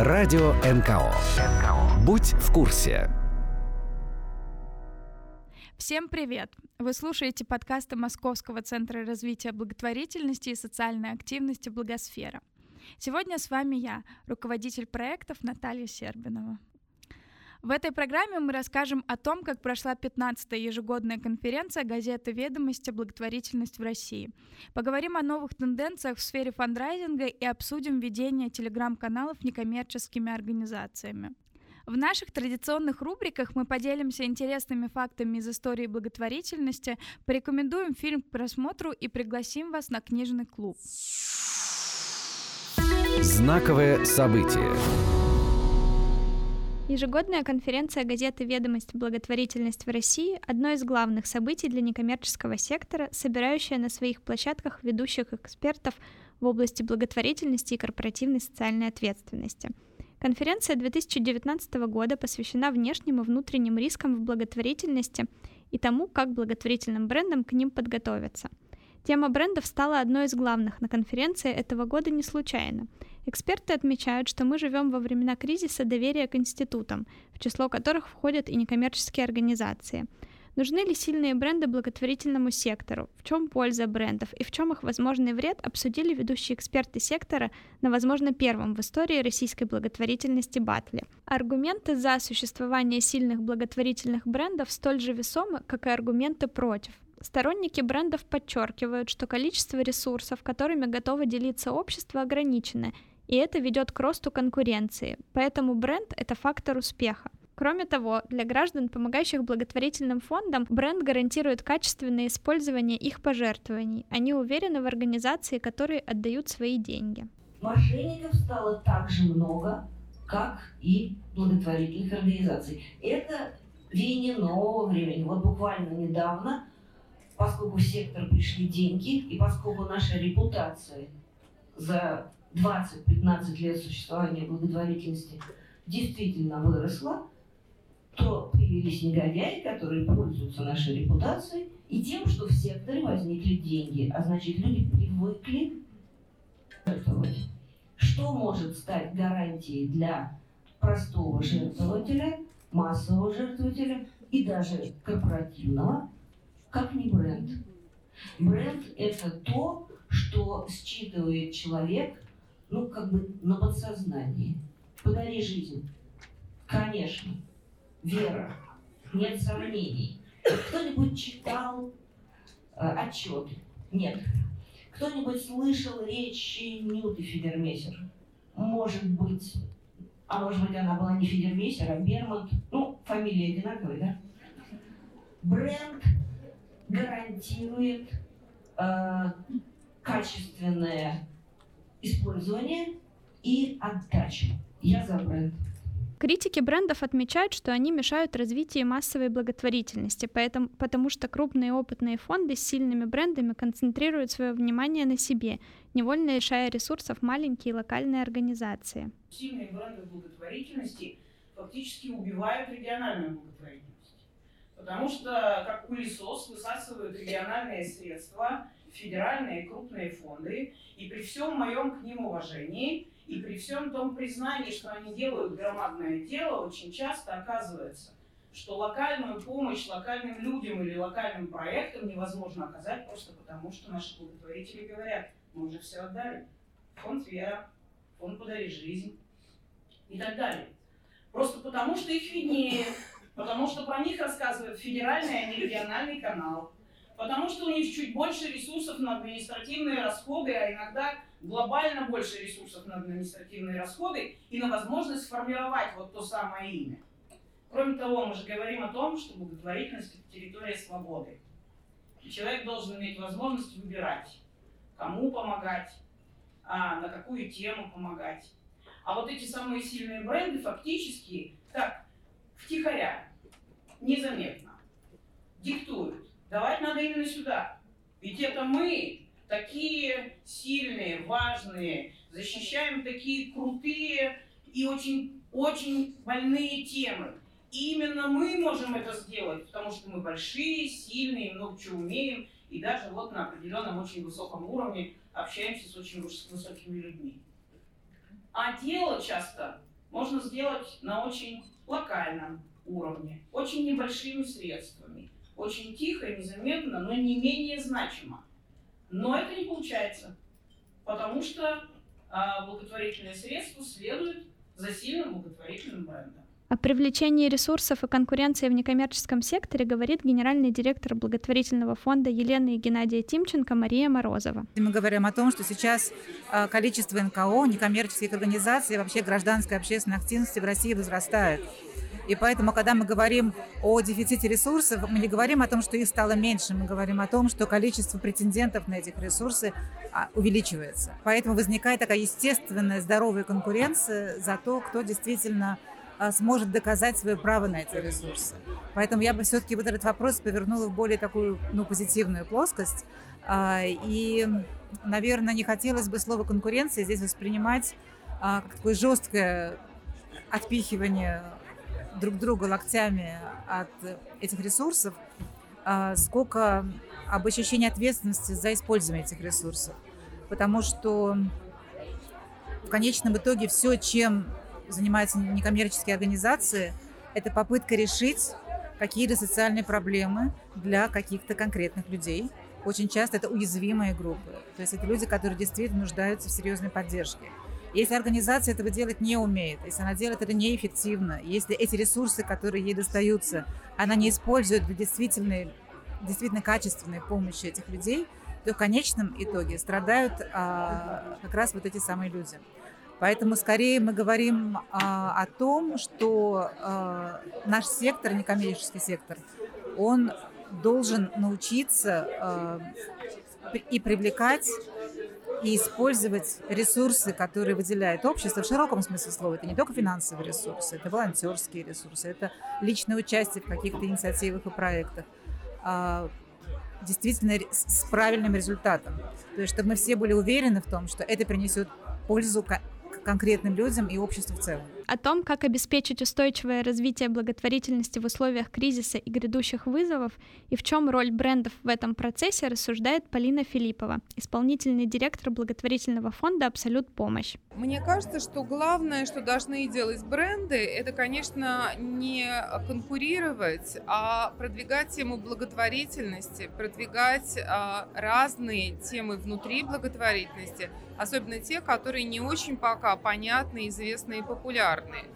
Радио НКО. Будь в курсе. Всем привет! Вы слушаете подкасты Московского центра развития благотворительности и социальной активности «Благосфера». Сегодня с вами я, руководитель проектов Наталья Сербинова. В этой программе мы расскажем о том, как прошла 15-я ежегодная конференция газеты «Ведомости. Благотворительность в России». Поговорим о новых тенденциях в сфере фандрайзинга и обсудим ведение телеграм-каналов некоммерческими организациями. В наших традиционных рубриках мы поделимся интересными фактами из истории благотворительности, порекомендуем фильм к просмотру и пригласим вас на книжный клуб. Знаковое событие. Ежегодная конференция газеты «Ведомость. Благотворительность в России» — одно из главных событий для некоммерческого сектора, собирающая на своих площадках ведущих экспертов в области благотворительности и корпоративной социальной ответственности. Конференция 2019 года посвящена внешним и внутренним рискам в благотворительности и тому, как благотворительным брендам к ним подготовиться. Тема брендов стала одной из главных на конференции этого года не случайно — Эксперты отмечают, что мы живем во времена кризиса доверия к институтам, в число которых входят и некоммерческие организации. Нужны ли сильные бренды благотворительному сектору? В чем польза брендов и в чем их возможный вред, обсудили ведущие эксперты сектора на, возможно, первом в истории российской благотворительности батле. Аргументы за существование сильных благотворительных брендов столь же весомы, как и аргументы против. Сторонники брендов подчеркивают, что количество ресурсов, которыми готово делиться общество, ограничено, и это ведет к росту конкуренции. Поэтому бренд — это фактор успеха. Кроме того, для граждан, помогающих благотворительным фондам, бренд гарантирует качественное использование их пожертвований. Они уверены в организации, которые отдают свои деньги. Мошенников стало так же много, как и благотворительных организаций. Это веяние нового времени. Вот буквально недавно, поскольку в сектор пришли деньги, и поскольку наша репутация за 20-15 лет существования благотворительности действительно выросла, то появились негодяи, которые пользуются нашей репутацией и тем, что в секторе возникли деньги. А значит, люди привыкли жертвовать. Что может стать гарантией для простого жертвователя, массового жертвователя и даже корпоративного, как не бренд? Бренд – это то, что считывает человек ну, как бы на подсознании. Подари жизнь. Конечно. Вера. Нет сомнений. Кто-нибудь читал э, отчет? Нет. Кто-нибудь слышал речи Нюты Фидермессер? Может быть. А может быть, она была не Фидермессер, а Бермонт. Ну, фамилия одинаковая, да? Бренд гарантирует э, качественное использование и отдачу. Я за бренд. Критики брендов отмечают, что они мешают развитию массовой благотворительности, поэтому, потому что крупные опытные фонды с сильными брендами концентрируют свое внимание на себе, невольно лишая ресурсов маленькие локальные организации. Сильные бренды благотворительности фактически убивают региональную благотворительность. Потому что как пылесос высасывают региональные средства, федеральные крупные фонды, и при всем моем к ним уважении, и при всем том признании, что они делают громадное дело, очень часто оказывается, что локальную помощь локальным людям или локальным проектам невозможно оказать просто потому, что наши благотворители говорят, мы уже все отдали. Фонд «Вера», фонд «Подари жизнь» и так далее. Просто потому, что их виднее, потому что про них рассказывает федеральный, а не региональный канал, потому что у них чуть больше ресурсов на административные расходы, а иногда глобально больше ресурсов на административные расходы и на возможность сформировать вот то самое имя. Кроме того, мы же говорим о том, что благотворительность – это территория свободы. И человек должен иметь возможность выбирать, кому помогать, а на какую тему помогать. А вот эти самые сильные бренды фактически так втихаря, незаметно, диктуют. Давать надо именно сюда. Ведь это мы, такие сильные, важные, защищаем такие крутые и очень, очень больные темы. И именно мы можем это сделать, потому что мы большие, сильные, много чего умеем, и даже вот на определенном очень высоком уровне общаемся с очень высокими людьми. А дело часто можно сделать на очень локальном уровне, очень небольшими средствами, очень тихо и незаметно, но не менее значимо. Но это не получается, потому что а, благотворительное средство следует за сильным благотворительным брендом. О привлечении ресурсов и конкуренции в некоммерческом секторе говорит генеральный директор благотворительного фонда Елена и Геннадия Тимченко Мария Морозова. Мы говорим о том, что сейчас а, количество НКО, некоммерческих организаций и вообще гражданской общественной активности в России возрастает. И поэтому, когда мы говорим о дефиците ресурсов, мы не говорим о том, что их стало меньше, мы говорим о том, что количество претендентов на этих ресурсы а, увеличивается. Поэтому возникает такая естественная здоровая конкуренция за то, кто действительно а, сможет доказать свое право на эти ресурсы. Поэтому я бы все-таки вот этот вопрос повернула в более такую ну, позитивную плоскость. А, и, наверное, не хотелось бы слово конкуренция здесь воспринимать как такое жесткое отпихивание друг друга локтями от этих ресурсов, сколько об ощущении ответственности за использование этих ресурсов. Потому что в конечном итоге все, чем занимаются некоммерческие организации, это попытка решить какие-то социальные проблемы для каких-то конкретных людей. Очень часто это уязвимые группы. То есть это люди, которые действительно нуждаются в серьезной поддержке. Если организация этого делать не умеет, если она делает это неэффективно, если эти ресурсы, которые ей достаются, она не использует для действительной, действительно качественной помощи этих людей, то в конечном итоге страдают а, как раз вот эти самые люди. Поэтому скорее мы говорим а, о том, что а, наш сектор, некоммерческий сектор, он должен научиться а, и привлекать и использовать ресурсы, которые выделяет общество в широком смысле слова. Это не только финансовые ресурсы, это волонтерские ресурсы, это личное участие в каких-то инициативах и проектах. А, действительно с правильным результатом. То есть, чтобы мы все были уверены в том, что это принесет пользу конкретным людям и обществу в целом. О том, как обеспечить устойчивое развитие благотворительности в условиях кризиса и грядущих вызовов и в чем роль брендов в этом процессе, рассуждает Полина Филиппова, исполнительный директор благотворительного фонда «Абсолют помощь». Мне кажется, что главное, что должны делать бренды, это, конечно, не конкурировать, а продвигать тему благотворительности, продвигать а, разные темы внутри благотворительности, особенно те, которые не очень пока понятны, известны и популярны популярны.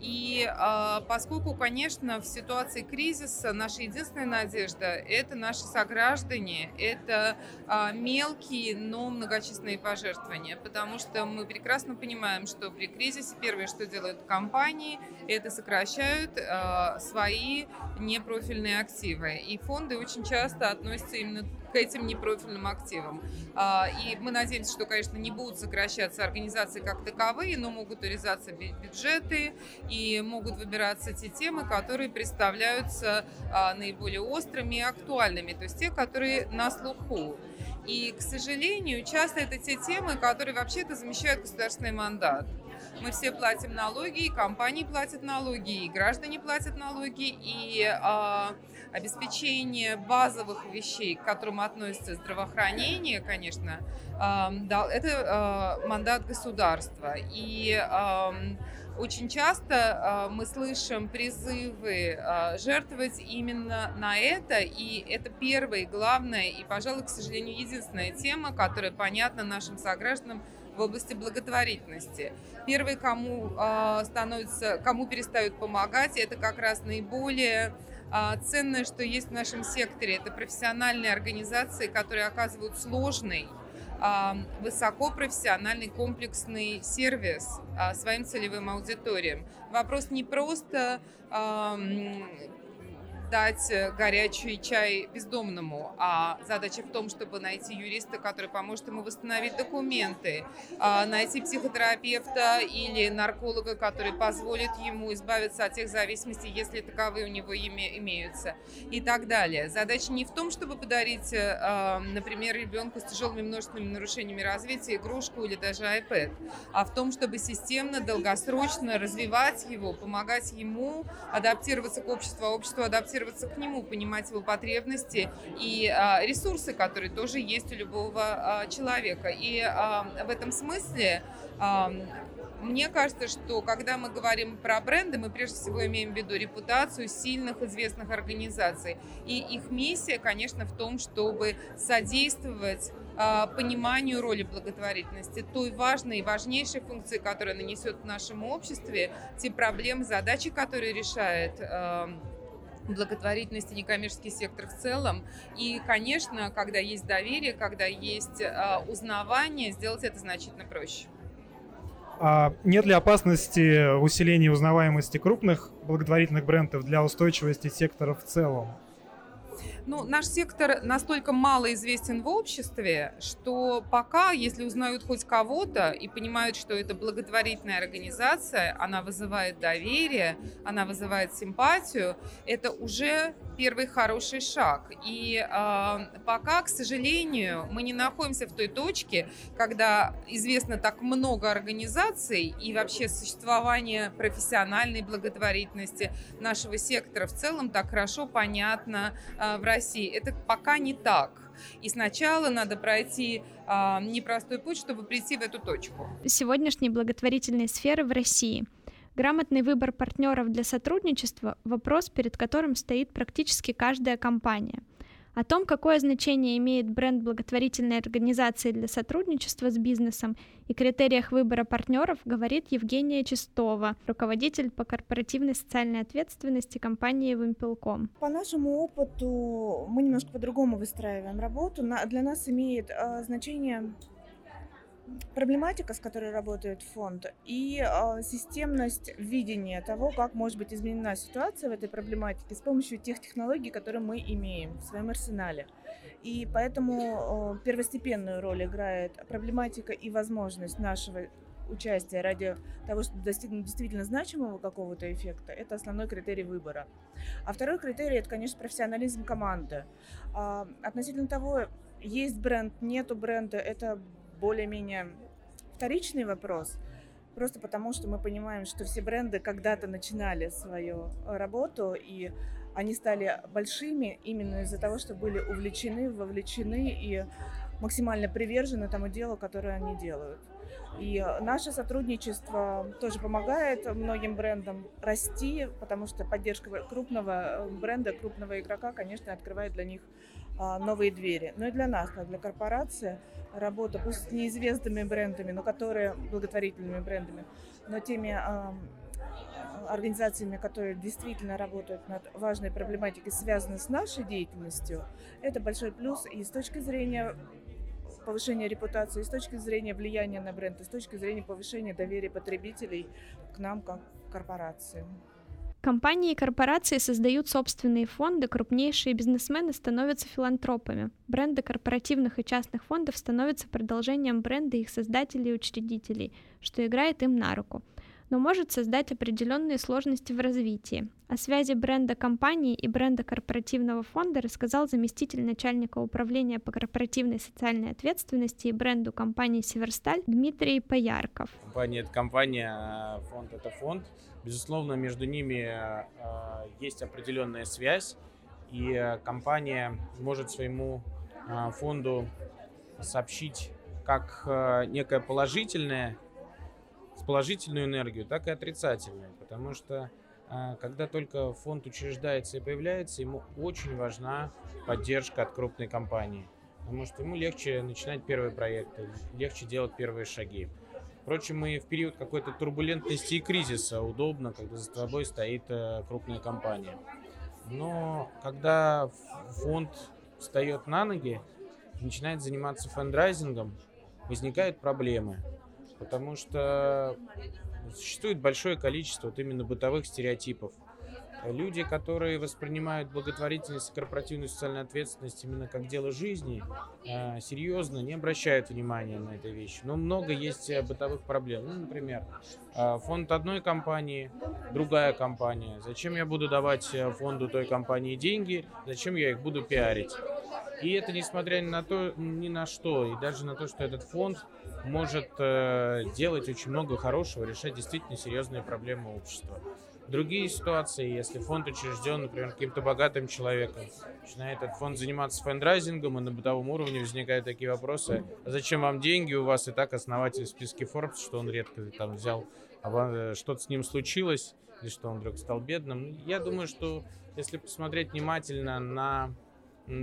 И э, поскольку, конечно, в ситуации кризиса наша единственная надежда – это наши сограждане, это э, мелкие, но многочисленные пожертвования, потому что мы прекрасно понимаем, что при кризисе первое, что делают компании, это сокращают э, свои непрофильные активы. И фонды очень часто относятся именно к этим непрофильным активам. А, и мы надеемся, что, конечно, не будут сокращаться организации как таковые, но могут урезаться бюджеты и могут выбираться те темы, которые представляются а, наиболее острыми и актуальными, то есть те, которые на слуху. И, к сожалению, часто это те темы, которые вообще-то замещают государственный мандат. Мы все платим налоги, и компании платят налоги, и граждане платят налоги, и э, обеспечение базовых вещей, к которым относится здравоохранение, конечно, это э, мандат государства. И очень часто э, мы слышим призывы э, жертвовать именно на это, и это первая и главная, и, пожалуй, к сожалению, единственная тема, которая понятна нашим согражданам в области благотворительности. Первые, кому становится, кому перестают помогать, это как раз наиболее ценное, что есть в нашем секторе. Это профессиональные организации, которые оказывают сложный высокопрофессиональный комплексный сервис своим целевым аудиториям. Вопрос не просто дать э, горячий чай бездомному, а задача в том, чтобы найти юриста, который поможет ему восстановить документы, а, найти психотерапевта или нарколога, который позволит ему избавиться от тех зависимостей, если таковые у него имеются, и так далее. Задача не в том, чтобы подарить, э, а, например, ребенку с тяжелыми множественными нарушениями развития игрушку или даже iPad, а в том, чтобы системно, долгосрочно развивать его, помогать ему адаптироваться к обществу, а общество адаптироваться адаптироваться к нему, понимать его потребности и а, ресурсы, которые тоже есть у любого а, человека. И а, в этом смысле мне кажется, что когда мы говорим про бренды, мы прежде всего имеем в виду репутацию сильных известных организаций. И их миссия, конечно, в том, чтобы содействовать пониманию роли благотворительности, той важной и важнейшей функции, которая нанесет в нашем обществе, те проблемы, задачи, которые решает благотворительность и некоммерческий сектор в целом. И, конечно, когда есть доверие, когда есть а, узнавание, сделать это значительно проще. А нет ли опасности усиления узнаваемости крупных благотворительных брендов для устойчивости сектора в целом? Ну, наш сектор настолько мало известен в обществе, что пока, если узнают хоть кого-то и понимают, что это благотворительная организация, она вызывает доверие, она вызывает симпатию, это уже первый хороший шаг. И э, пока, к сожалению, мы не находимся в той точке, когда известно так много организаций и вообще существование профессиональной благотворительности нашего сектора в целом так хорошо понятно э, в России. Это пока не так. И сначала надо пройти э, непростой путь, чтобы прийти в эту точку. Сегодняшней благотворительной сферы в России – Грамотный выбор партнеров для сотрудничества – вопрос, перед которым стоит практически каждая компания. О том, какое значение имеет бренд благотворительной организации для сотрудничества с бизнесом и критериях выбора партнеров, говорит Евгения Чистова, руководитель по корпоративной социальной ответственности компании «Вимпелком». По нашему опыту мы немножко по-другому выстраиваем работу. Для нас имеет а, значение проблематика, с которой работает фонд, и э, системность видения того, как может быть изменена ситуация в этой проблематике с помощью тех технологий, которые мы имеем в своем арсенале. И поэтому э, первостепенную роль играет проблематика и возможность нашего участия ради того, чтобы достигнуть действительно значимого какого-то эффекта, это основной критерий выбора. А второй критерий – это, конечно, профессионализм команды. А, относительно того, есть бренд, нету бренда, это более-менее вторичный вопрос, просто потому что мы понимаем, что все бренды когда-то начинали свою работу, и они стали большими именно из-за того, что были увлечены, вовлечены и максимально привержены тому делу, которое они делают. И наше сотрудничество тоже помогает многим брендам расти, потому что поддержка крупного бренда, крупного игрока, конечно, открывает для них новые двери. Но и для нас, как для корпорации, работа, пусть с неизвестными брендами, но которые благотворительными брендами, но теми а, организациями, которые действительно работают над важной проблематикой, связанной с нашей деятельностью, это большой плюс и с точки зрения повышения репутации, и с точки зрения влияния на бренд, и с точки зрения повышения доверия потребителей к нам как корпорации. Компании и корпорации создают собственные фонды, крупнейшие бизнесмены становятся филантропами. Бренды корпоративных и частных фондов становятся продолжением бренда их создателей и учредителей, что играет им на руку но может создать определенные сложности в развитии. О связи бренда компании и бренда корпоративного фонда рассказал заместитель начальника управления по корпоративной социальной ответственности и бренду компании «Северсталь» Дмитрий Поярков. Компания – это компания, а фонд – это фонд. Безусловно, между ними э, есть определенная связь, и э, компания может своему э, фонду сообщить как некое положительное, положительную энергию, так и отрицательную, потому что когда только фонд учреждается и появляется, ему очень важна поддержка от крупной компании, потому что ему легче начинать первые проекты, легче делать первые шаги. Впрочем, и в период какой-то турбулентности и кризиса удобно, когда за тобой стоит э, крупная компания. Но когда фонд встает на ноги, начинает заниматься фандрайзингом, возникают проблемы. Потому что существует большое количество вот именно бытовых стереотипов. Люди, которые воспринимают благотворительность и корпоративную социальную ответственность именно как дело жизни, э, серьезно не обращают внимания на эти вещи. Но много есть э, бытовых проблем. Ну, например, э, фонд одной компании, другая компания. Зачем я буду давать фонду той компании деньги? Зачем я их буду пиарить? И это несмотря ни на то, ни на что, и даже на то, что этот фонд может делать очень много хорошего, решать действительно серьезные проблемы общества. Другие ситуации, если фонд учрежден, например, каким-то богатым человеком, начинает этот фонд заниматься фандрайзингом, и на бытовом уровне возникают такие вопросы, а зачем вам деньги, у вас и так основатель в списке Forbes, что он редко там взял, а э, что-то с ним случилось, или что он вдруг стал бедным. Я думаю, что если посмотреть внимательно на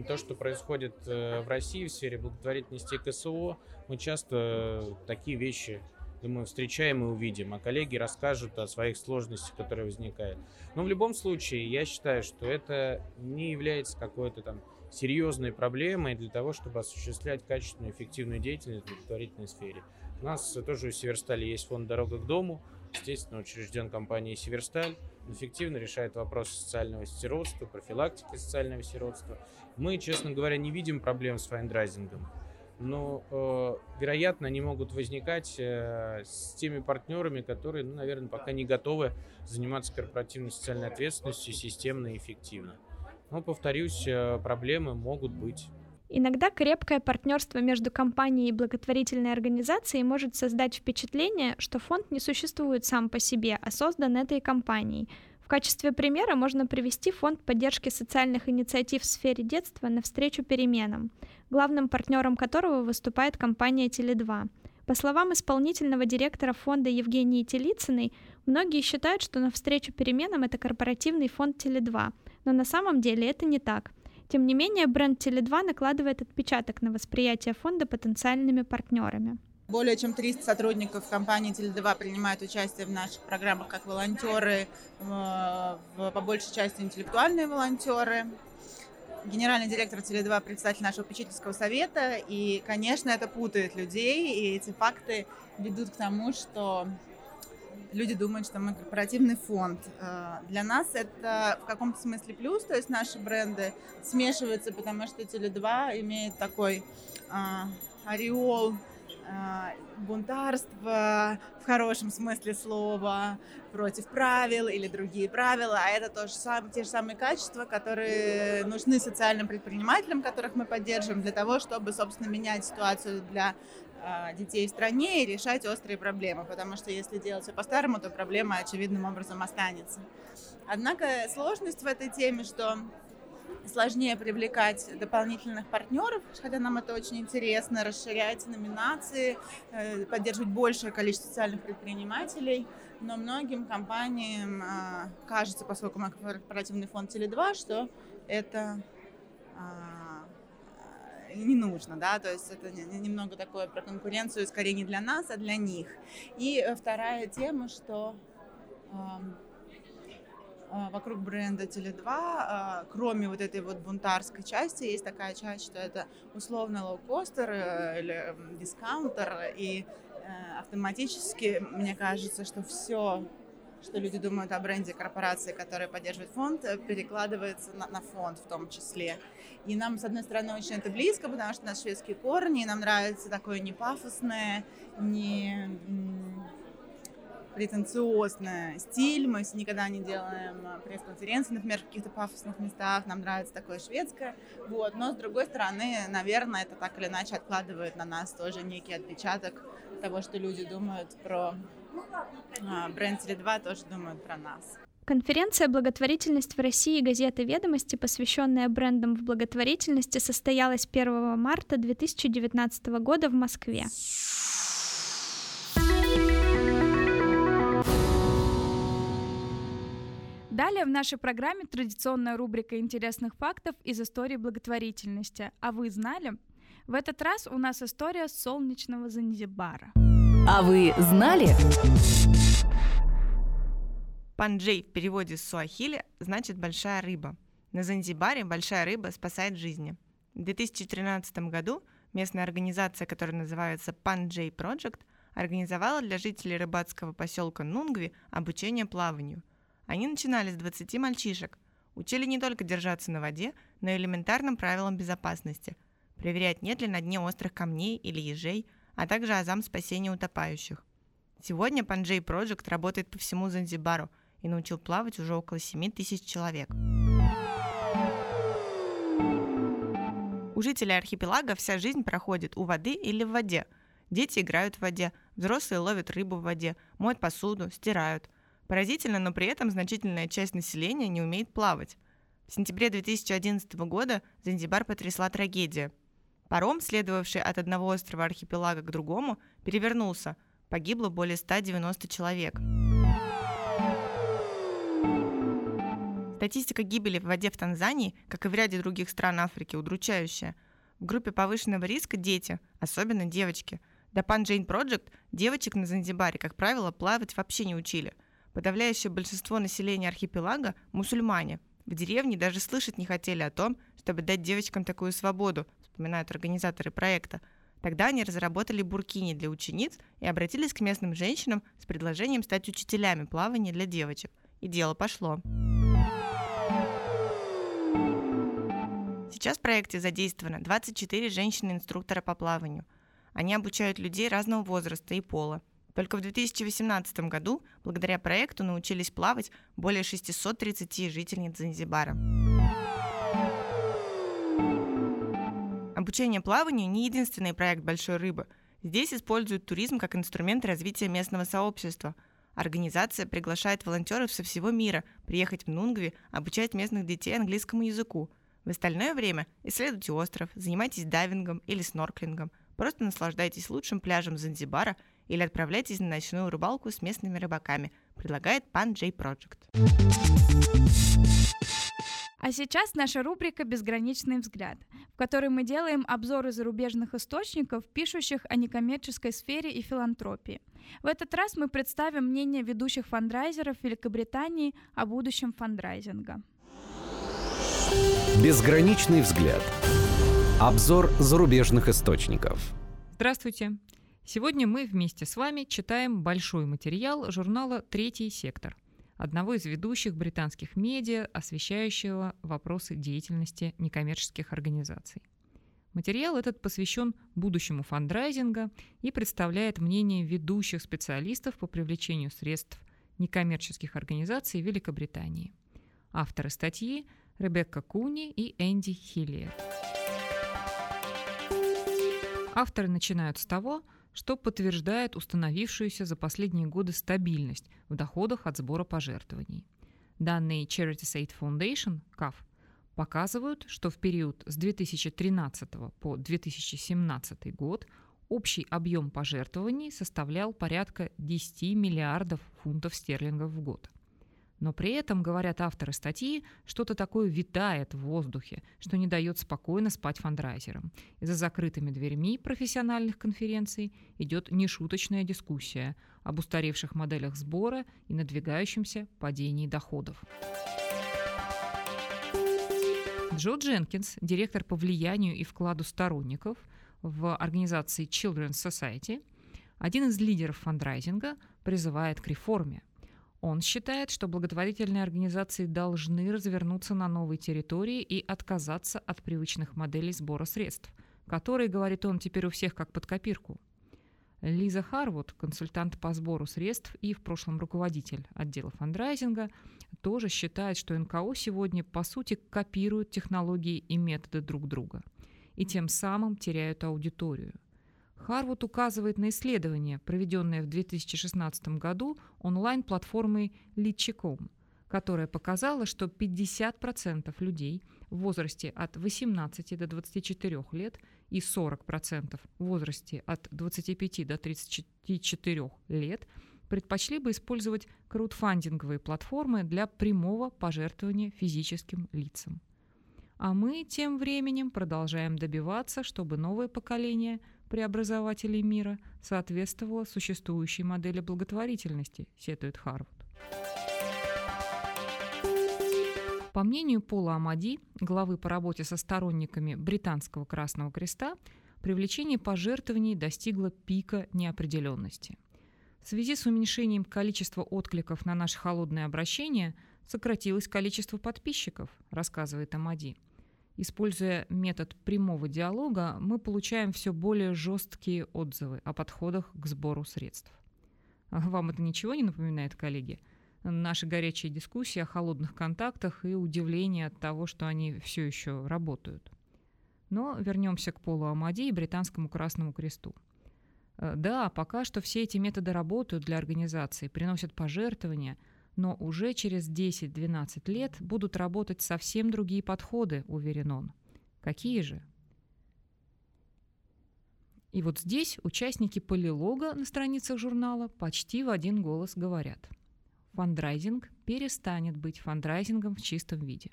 то, что происходит э, в России в сфере благотворительности и КСО, мы часто такие вещи думаю, встречаем и увидим, а коллеги расскажут о своих сложностях, которые возникают. Но в любом случае, я считаю, что это не является какой-то там серьезной проблемой для того, чтобы осуществлять качественную, эффективную деятельность в благотворительной сфере. У нас тоже у Северстали есть фонд «Дорога к дому», естественно, учрежден компанией «Северсталь», эффективно решает вопросы социального сиротства, профилактики социального сиротства. Мы, честно говоря, не видим проблем с фандрайзингом но, э, вероятно, они могут возникать э, с теми партнерами, которые, ну, наверное, пока не готовы заниматься корпоративной социальной ответственностью системно и эффективно. Но, повторюсь, э, проблемы могут быть. Иногда крепкое партнерство между компанией и благотворительной организацией может создать впечатление, что фонд не существует сам по себе, а создан этой компанией – качестве примера можно привести фонд поддержки социальных инициатив в сфере детства навстречу переменам, главным партнером которого выступает компания Теле2. По словам исполнительного директора фонда Евгении Телицыной, многие считают, что навстречу переменам это корпоративный фонд Теле2, но на самом деле это не так. Тем не менее, бренд Теле2 накладывает отпечаток на восприятие фонда потенциальными партнерами. Более чем 300 сотрудников компании Теле2 принимают участие в наших программах как волонтеры, в, по большей части интеллектуальные волонтеры. Генеральный директор Теле2 председатель нашего попечительского совета, и, конечно, это путает людей, и эти факты ведут к тому, что люди думают, что мы корпоративный фонд. Э, для нас это в каком-то смысле плюс, то есть наши бренды смешиваются, потому что Теле2 имеет такой а, ореол бунтарство в хорошем смысле слова, против правил или другие правила, а это тоже сам, те же самые качества, которые нужны социальным предпринимателям, которых мы поддерживаем для того, чтобы, собственно, менять ситуацию для э, детей в стране и решать острые проблемы, потому что если делать все по-старому, то проблема очевидным образом останется. Однако сложность в этой теме, что сложнее привлекать дополнительных партнеров, хотя нам это очень интересно, расширять номинации, э, поддерживать большее количество социальных предпринимателей. Но многим компаниям а, кажется, поскольку мы корпоративный фонд Теле2, что это а, не нужно, да, то есть это немного такое про конкуренцию, скорее не для нас, а для них. И э, вторая тема, что а, вокруг бренда Теле2, а, кроме вот этой вот бунтарской части, есть такая часть, что это условно лоукостер э, или дискаунтер, и э, автоматически, мне кажется, что все, что люди думают о бренде корпорации, которая поддерживает фонд, э, перекладывается на, на фонд в том числе. И нам, с одной стороны, очень это близко, потому что у нас шведские корни, и нам нравится такое не пафосное, не претенциозный стиль. Мы никогда не делаем э, пресс-конференции, например, в каких-то пафосных местах. Нам нравится такое шведское. Вот. Но, с другой стороны, наверное, это так или иначе откладывает на нас тоже некий отпечаток того, что люди думают про а, бренд Теле2, тоже думают про нас. Конференция «Благотворительность в России» газеты «Ведомости», посвященная брендам в благотворительности, состоялась 1 марта 2019 года в Москве. Далее в нашей программе традиционная рубрика интересных фактов из истории благотворительности. А вы знали? В этот раз у нас история солнечного Занзибара. А вы знали? Панджей в переводе с суахили значит «большая рыба». На Занзибаре большая рыба спасает жизни. В 2013 году местная организация, которая называется Панджей Project, организовала для жителей рыбацкого поселка Нунгви обучение плаванию – они начинали с 20 мальчишек. Учили не только держаться на воде, но и элементарным правилам безопасности. Проверять, нет ли на дне острых камней или ежей, а также азам спасения утопающих. Сегодня Панджей Project работает по всему Занзибару и научил плавать уже около 7 тысяч человек. У жителей архипелага вся жизнь проходит у воды или в воде. Дети играют в воде, взрослые ловят рыбу в воде, моют посуду, стирают – Поразительно, но при этом значительная часть населения не умеет плавать. В сентябре 2011 года Занзибар потрясла трагедия. Паром, следовавший от одного острова архипелага к другому, перевернулся. Погибло более 190 человек. Статистика гибели в воде в Танзании, как и в ряде других стран Африки, удручающая. В группе повышенного риска дети, особенно девочки. До Pan Jane Project девочек на Занзибаре, как правило, плавать вообще не учили. Подавляющее большинство населения архипелага – мусульмане – в деревне даже слышать не хотели о том, чтобы дать девочкам такую свободу, вспоминают организаторы проекта. Тогда они разработали буркини для учениц и обратились к местным женщинам с предложением стать учителями плавания для девочек. И дело пошло. Сейчас в проекте задействовано 24 женщины-инструктора по плаванию. Они обучают людей разного возраста и пола – только в 2018 году благодаря проекту научились плавать более 630 жительниц Занзибара. Обучение плаванию не единственный проект «Большой рыбы». Здесь используют туризм как инструмент развития местного сообщества. Организация приглашает волонтеров со всего мира приехать в Нунгви, обучать местных детей английскому языку. В остальное время исследуйте остров, занимайтесь дайвингом или снорклингом. Просто наслаждайтесь лучшим пляжем Занзибара – или отправляйтесь на ночную рыбалку с местными рыбаками, предлагает Pan J Project. А сейчас наша рубрика «Безграничный взгляд», в которой мы делаем обзоры зарубежных источников, пишущих о некоммерческой сфере и филантропии. В этот раз мы представим мнение ведущих фандрайзеров Великобритании о будущем фандрайзинга. Безграничный взгляд. Обзор зарубежных источников. Здравствуйте. Сегодня мы вместе с вами читаем большой материал журнала «Третий сектор», одного из ведущих британских медиа, освещающего вопросы деятельности некоммерческих организаций. Материал этот посвящен будущему фандрайзинга и представляет мнение ведущих специалистов по привлечению средств некоммерческих организаций Великобритании. Авторы статьи – Ребекка Куни и Энди Хиллиер. Авторы начинают с того, что подтверждает установившуюся за последние годы стабильность в доходах от сбора пожертвований. Данные Charities Aid Foundation, CAF, показывают, что в период с 2013 по 2017 год общий объем пожертвований составлял порядка 10 миллиардов фунтов стерлингов в год – но при этом, говорят авторы статьи, что-то такое витает в воздухе, что не дает спокойно спать фандрайзерам. И за закрытыми дверьми профессиональных конференций идет нешуточная дискуссия об устаревших моделях сбора и надвигающемся падении доходов. Джо Дженкинс, директор по влиянию и вкладу сторонников в организации Children's Society, один из лидеров фандрайзинга, призывает к реформе – он считает, что благотворительные организации должны развернуться на новой территории и отказаться от привычных моделей сбора средств, которые, говорит он, теперь у всех как под копирку. Лиза Харвуд, консультант по сбору средств и в прошлом руководитель отдела фандрайзинга, тоже считает, что НКО сегодня по сути копируют технологии и методы друг друга и тем самым теряют аудиторию – Харвуд указывает на исследование, проведенное в 2016 году онлайн-платформой Litchi.com, которое показало, что 50% людей в возрасте от 18 до 24 лет и 40% в возрасте от 25 до 34 лет предпочли бы использовать краудфандинговые платформы для прямого пожертвования физическим лицам. А мы тем временем продолжаем добиваться, чтобы новое поколение преобразователей мира соответствовала существующей модели благотворительности, сетует Харвуд. По мнению Пола Амади, главы по работе со сторонниками Британского Красного Креста, привлечение пожертвований достигло пика неопределенности. В связи с уменьшением количества откликов на наше холодное обращение сократилось количество подписчиков, рассказывает Амади – Используя метод прямого диалога, мы получаем все более жесткие отзывы о подходах к сбору средств. А вам это ничего не напоминает, коллеги? Наши горячие дискуссии о холодных контактах и удивление от того, что они все еще работают. Но вернемся к Полу Амади и Британскому Красному Кресту. Э, да, пока что все эти методы работают для организации, приносят пожертвования, Но уже через 10-12 лет будут работать совсем другие подходы, уверен он. Какие же? И вот здесь участники полилога на страницах журнала почти в один голос говорят. Фандрайзинг перестанет быть фандрайзингом в чистом виде.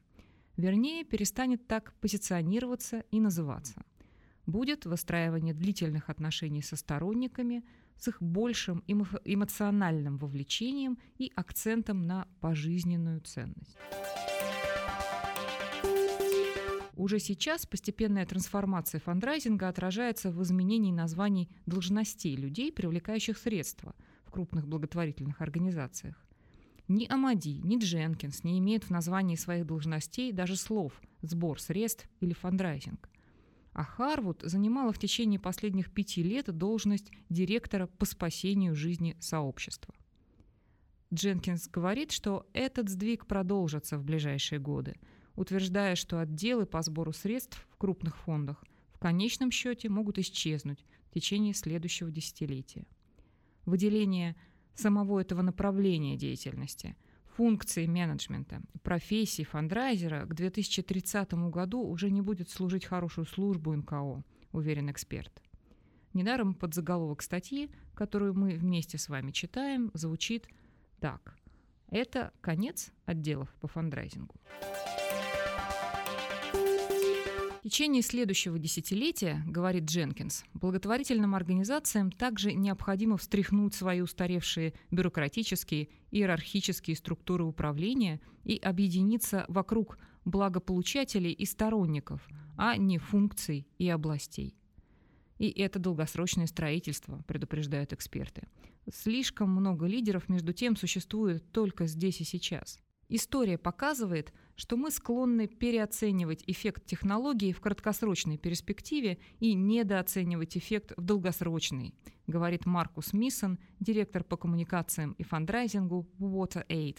Вернее, перестанет так позиционироваться и называться. Будет выстраивание длительных отношений со сторонниками, с их большим эмоциональным вовлечением и акцентом на пожизненную ценность. Уже сейчас постепенная трансформация фандрайзинга отражается в изменении названий должностей людей, привлекающих средства в крупных благотворительных организациях. Ни Амади, ни Дженкинс не имеют в названии своих должностей даже слов «сбор средств» или «фандрайзинг». А Харвуд занимала в течение последних пяти лет должность директора по спасению жизни сообщества. Дженкинс говорит, что этот сдвиг продолжится в ближайшие годы – утверждая, что отделы по сбору средств в крупных фондах в конечном счете могут исчезнуть в течение следующего десятилетия. Выделение самого этого направления деятельности, функции менеджмента, профессии фандрайзера к 2030 году уже не будет служить хорошую службу НКО, уверен эксперт. Недаром подзаголовок статьи, которую мы вместе с вами читаем, звучит так. Это конец отделов по фандрайзингу. Течение следующего десятилетия, говорит Дженкинс, благотворительным организациям также необходимо встряхнуть свои устаревшие бюрократические и иерархические структуры управления и объединиться вокруг благополучателей и сторонников, а не функций и областей. И это долгосрочное строительство, предупреждают эксперты. Слишком много лидеров, между тем, существует только здесь и сейчас. История показывает, что мы склонны переоценивать эффект технологий в краткосрочной перспективе и недооценивать эффект в долгосрочной, говорит Маркус Миссон, директор по коммуникациям и фандрайзингу WaterAid,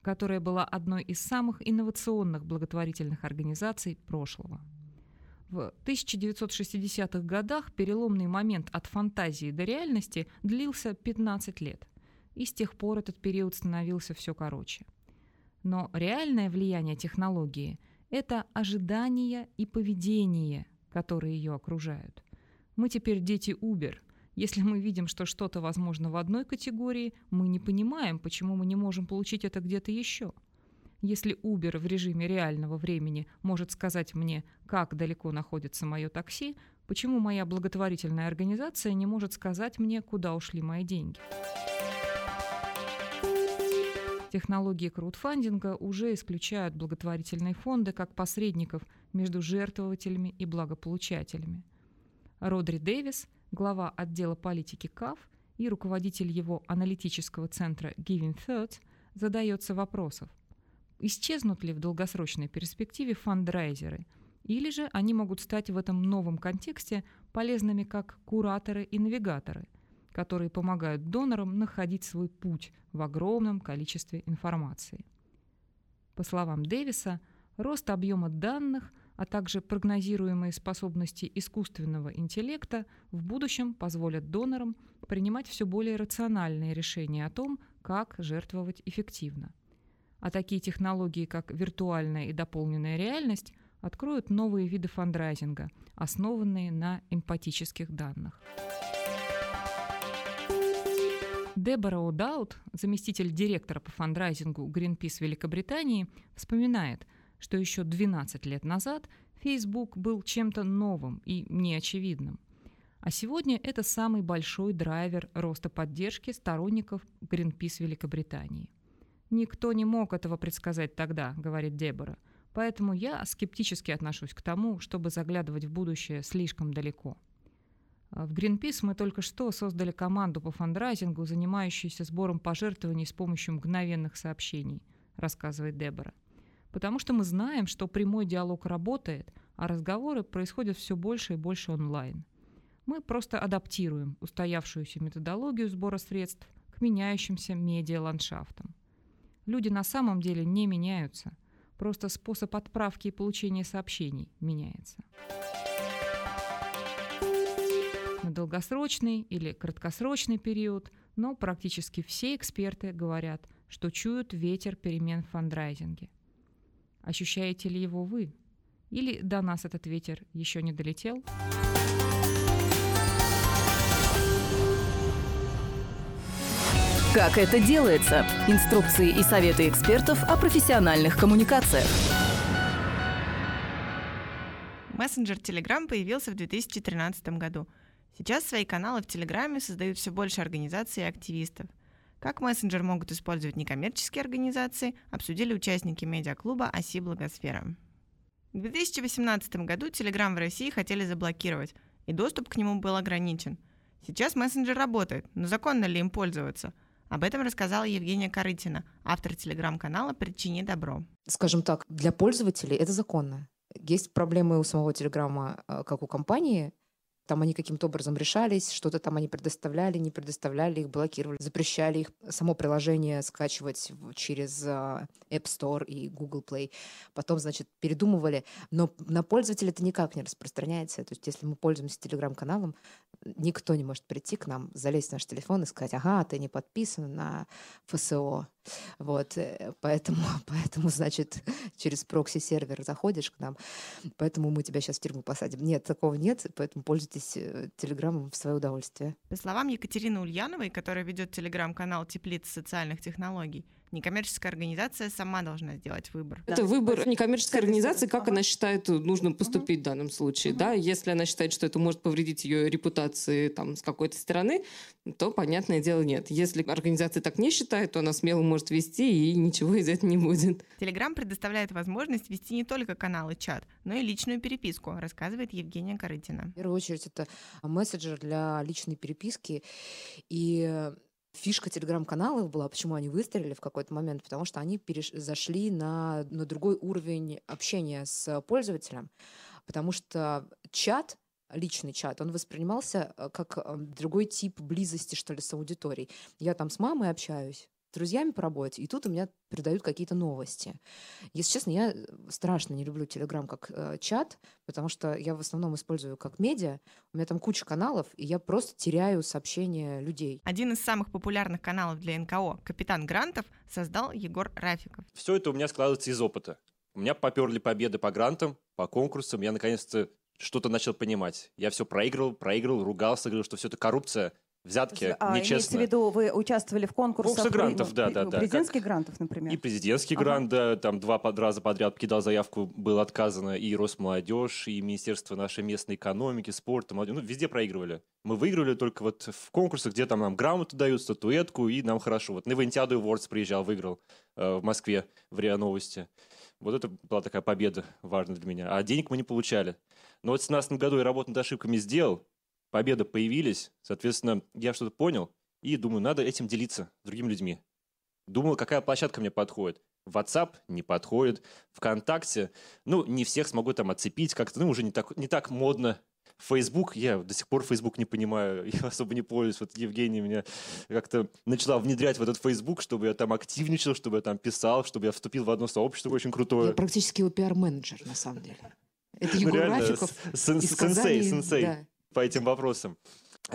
которая была одной из самых инновационных благотворительных организаций прошлого. В 1960-х годах переломный момент от фантазии до реальности длился 15 лет, и с тех пор этот период становился все короче – но реальное влияние технологии – это ожидания и поведение, которые ее окружают. Мы теперь дети Uber. Если мы видим, что что-то возможно в одной категории, мы не понимаем, почему мы не можем получить это где-то еще. Если Uber в режиме реального времени может сказать мне, как далеко находится мое такси, почему моя благотворительная организация не может сказать мне, куда ушли мои деньги? Технологии краудфандинга уже исключают благотворительные фонды как посредников между жертвователями и благополучателями. Родри Дэвис, глава отдела политики КАФ и руководитель его аналитического центра Giving Third, задается вопросом, исчезнут ли в долгосрочной перспективе фандрайзеры, или же они могут стать в этом новом контексте полезными как кураторы и навигаторы – которые помогают донорам находить свой путь в огромном количестве информации. По словам Дэвиса, рост объема данных, а также прогнозируемые способности искусственного интеллекта в будущем позволят донорам принимать все более рациональные решения о том, как жертвовать эффективно. А такие технологии, как виртуальная и дополненная реальность, откроют новые виды фандрайзинга, основанные на эмпатических данных. Дебора О'Даут, заместитель директора по фандрайзингу Greenpeace Великобритании, вспоминает, что еще 12 лет назад Facebook был чем-то новым и неочевидным. А сегодня это самый большой драйвер роста поддержки сторонников Greenpeace Великобритании. «Никто не мог этого предсказать тогда», — говорит Дебора. «Поэтому я скептически отношусь к тому, чтобы заглядывать в будущее слишком далеко». В Greenpeace мы только что создали команду по фандрайзингу, занимающуюся сбором пожертвований с помощью мгновенных сообщений, рассказывает Дебора. Потому что мы знаем, что прямой диалог работает, а разговоры происходят все больше и больше онлайн. Мы просто адаптируем устоявшуюся методологию сбора средств к меняющимся медиа-ландшафтам. Люди на самом деле не меняются, просто способ отправки и получения сообщений меняется на долгосрочный или краткосрочный период, но практически все эксперты говорят, что чуют ветер перемен в фандрайзинге. Ощущаете ли его вы? Или до нас этот ветер еще не долетел? Как это делается? Инструкции и советы экспертов о профессиональных коммуникациях. Мессенджер Telegram появился в 2013 году. Сейчас свои каналы в Телеграме создают все больше организаций и активистов. Как мессенджер могут использовать некоммерческие организации, обсудили участники медиаклуба «Оси Благосфера». В 2018 году Telegram в России хотели заблокировать, и доступ к нему был ограничен. Сейчас мессенджер работает, но законно ли им пользоваться – об этом рассказала Евгения Корытина, автор телеграм-канала «Причини добро». Скажем так, для пользователей это законно. Есть проблемы у самого Телеграма, э, как у компании, там они каким-то образом решались, что-то там они предоставляли, не предоставляли, их блокировали, запрещали их само приложение скачивать через а, App Store и Google Play. Потом, значит, передумывали. Но на пользователя это никак не распространяется. То есть если мы пользуемся телеграм-каналом, никто не может прийти к нам, залезть в наш телефон и сказать, ага, ты не подписан на ФСО. Вот, э, поэтому, поэтому, значит, через прокси-сервер заходишь к нам, поэтому мы тебя сейчас в тюрьму посадим. Нет, такого нет, поэтому пользуйтесь э, Телеграмом в свое удовольствие. По словам Екатерины Ульяновой, которая ведет Телеграм-канал «Теплиц социальных технологий», некоммерческая организация сама должна сделать выбор. Это да. выбор некоммерческой организации, как она считает нужно поступить угу. в данном случае. Угу. Да? Если она считает, что это может повредить ее репутации там, с какой-то стороны, то, понятное дело, нет. Если организация так не считает, то она смело может вести, и ничего из этого не будет. Телеграм предоставляет возможность вести не только каналы чат, но и личную переписку, рассказывает Евгения Корытина. В первую очередь, это мессенджер для личной переписки. И фишка телеграм-каналов была, почему они выстрелили в какой-то момент, потому что они переш... зашли на, на другой уровень общения с пользователем, потому что чат личный чат, он воспринимался э, как э, другой тип близости, что ли, с аудиторией. Я там с мамой общаюсь, друзьями по работе, и тут у меня передают какие-то новости. Если честно, я э, страшно не люблю Телеграм как э, чат, потому что я в основном использую как медиа. У меня там куча каналов, и я просто теряю сообщения людей. Один из самых популярных каналов для НКО «Капитан Грантов» создал Егор Рафиков. Все это у меня складывается из опыта. У меня поперли победы по грантам, по конкурсам. Я наконец-то что-то начал понимать. Я все проигрывал, проигрывал, ругался, говорил, что все это коррупция взятки а, нечестно. Имеется в виду, вы участвовали в конкурсах? Конкурсы грантов, да, да, да. Президентских как... грантов, например? И президентский ага. грант, да, там два раза подряд кидал заявку, было отказано и Росмолодежь, и Министерство нашей местной экономики, спорта, молодежи, ну, везде проигрывали. Мы выиграли только вот в конкурсах, где там нам грамоту дают, статуэтку, и нам хорошо. Вот на Ивентиаду Awards приезжал, выиграл э, в Москве в РИА Новости. Вот это была такая победа важная для меня. А денег мы не получали. Но вот в 2017 году я работу над ошибками сделал, победа появились, соответственно, я что-то понял, и думаю, надо этим делиться с другими людьми. Думал, какая площадка мне подходит. WhatsApp не подходит, ВКонтакте, ну, не всех смогу там отцепить, как-то, ну, уже не так, не так модно. Facebook, я до сих пор Facebook не понимаю, я особо не пользуюсь. Вот Евгения меня как-то начала внедрять в этот Facebook, чтобы я там активничал, чтобы я там писал, чтобы я вступил в одно сообщество очень крутое. Я практически его пиар-менеджер, на самом деле. Это Егор ну, Рафиков. Сенсей, сенсей по этим вопросам.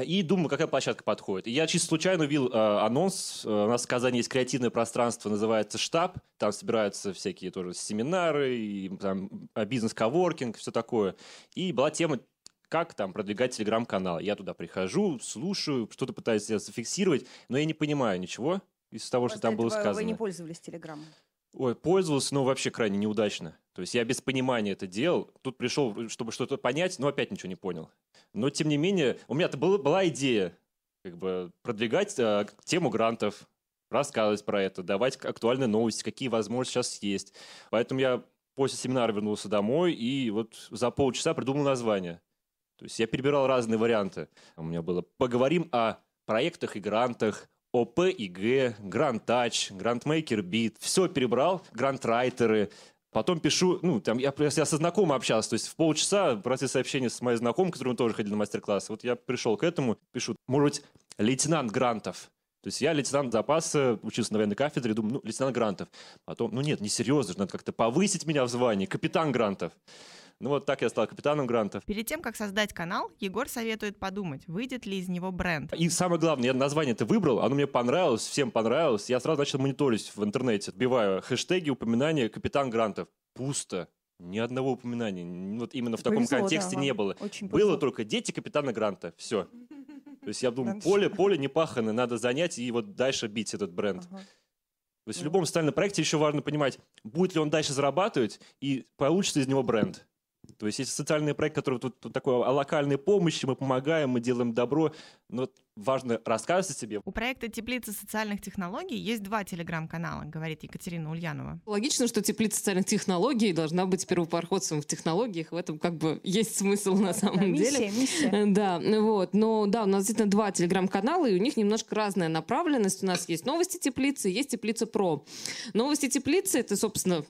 И думаю, какая площадка подходит. И я чисто случайно увидел э, анонс. Э, у нас в Казани есть креативное пространство, называется «Штаб». Там собираются всякие тоже семинары, и, там, э, бизнес-коворкинг, все такое. И была тема как там продвигать телеграм-канал. Я туда прихожу, слушаю, что-то пытаюсь зафиксировать, но я не понимаю ничего из того, что там было сказано. Вы не пользовались телеграмом? Ой, пользовался, но вообще крайне неудачно. То есть я без понимания это делал. Тут пришел, чтобы что-то понять, но опять ничего не понял. Но тем не менее, у меня-то была, была идея как бы продвигать э, тему грантов, рассказывать про это, давать актуальные новости, какие возможности сейчас есть. Поэтому я после семинара вернулся домой и вот за полчаса придумал название. То есть я перебирал разные варианты. У меня было «Поговорим о проектах и грантах», ОП и Г, Гранд Тач, Грандмейкер Бит, все перебрал, Грандрайтеры, Потом пишу, ну, там, я, я со знакомым общался, то есть в полчаса процесс общения с моей знакомой, которым тоже ходили на мастер-класс. Вот я пришел к этому, пишу, может быть, лейтенант Грантов. То есть я лейтенант запаса, учился на военной кафедре, думаю, ну, лейтенант Грантов. Потом, ну нет, не серьезно, надо как-то повысить меня в звании, капитан Грантов. Ну вот так я стал капитаном грантов. Перед тем, как создать канал, Егор советует подумать, выйдет ли из него бренд. И самое главное, я название это выбрал, оно мне понравилось, всем понравилось. Я сразу начал мониторить в интернете, отбиваю хэштеги, упоминания «Капитан Грантов». Пусто. Ни одного упоминания. Вот именно в таком Повезло, да, контексте вам. не было. Очень было повезло. только дети капитана Гранта. Все. То есть я думаю, поле, поле не пахано, надо занять и вот дальше бить этот бренд. Ага. То есть в любом социальном проекте еще важно понимать, будет ли он дальше зарабатывать и получится из него бренд. То есть есть социальный проект, который тут, тут такой о локальной помощи, мы помогаем, мы делаем добро, но важно рассказывать о себе. У проекта «Теплица социальных технологий» есть два телеграм-канала, говорит Екатерина Ульянова. Логично, что теплица социальных технологий должна быть первопроходцем в технологиях. В этом как бы есть смысл на самом миссия, деле. миссия. Э, Да, вот. Но да, у нас действительно два телеграм-канала, и у них немножко разная направленность. У нас есть новости теплицы, есть теплица про. Новости теплицы это, собственно,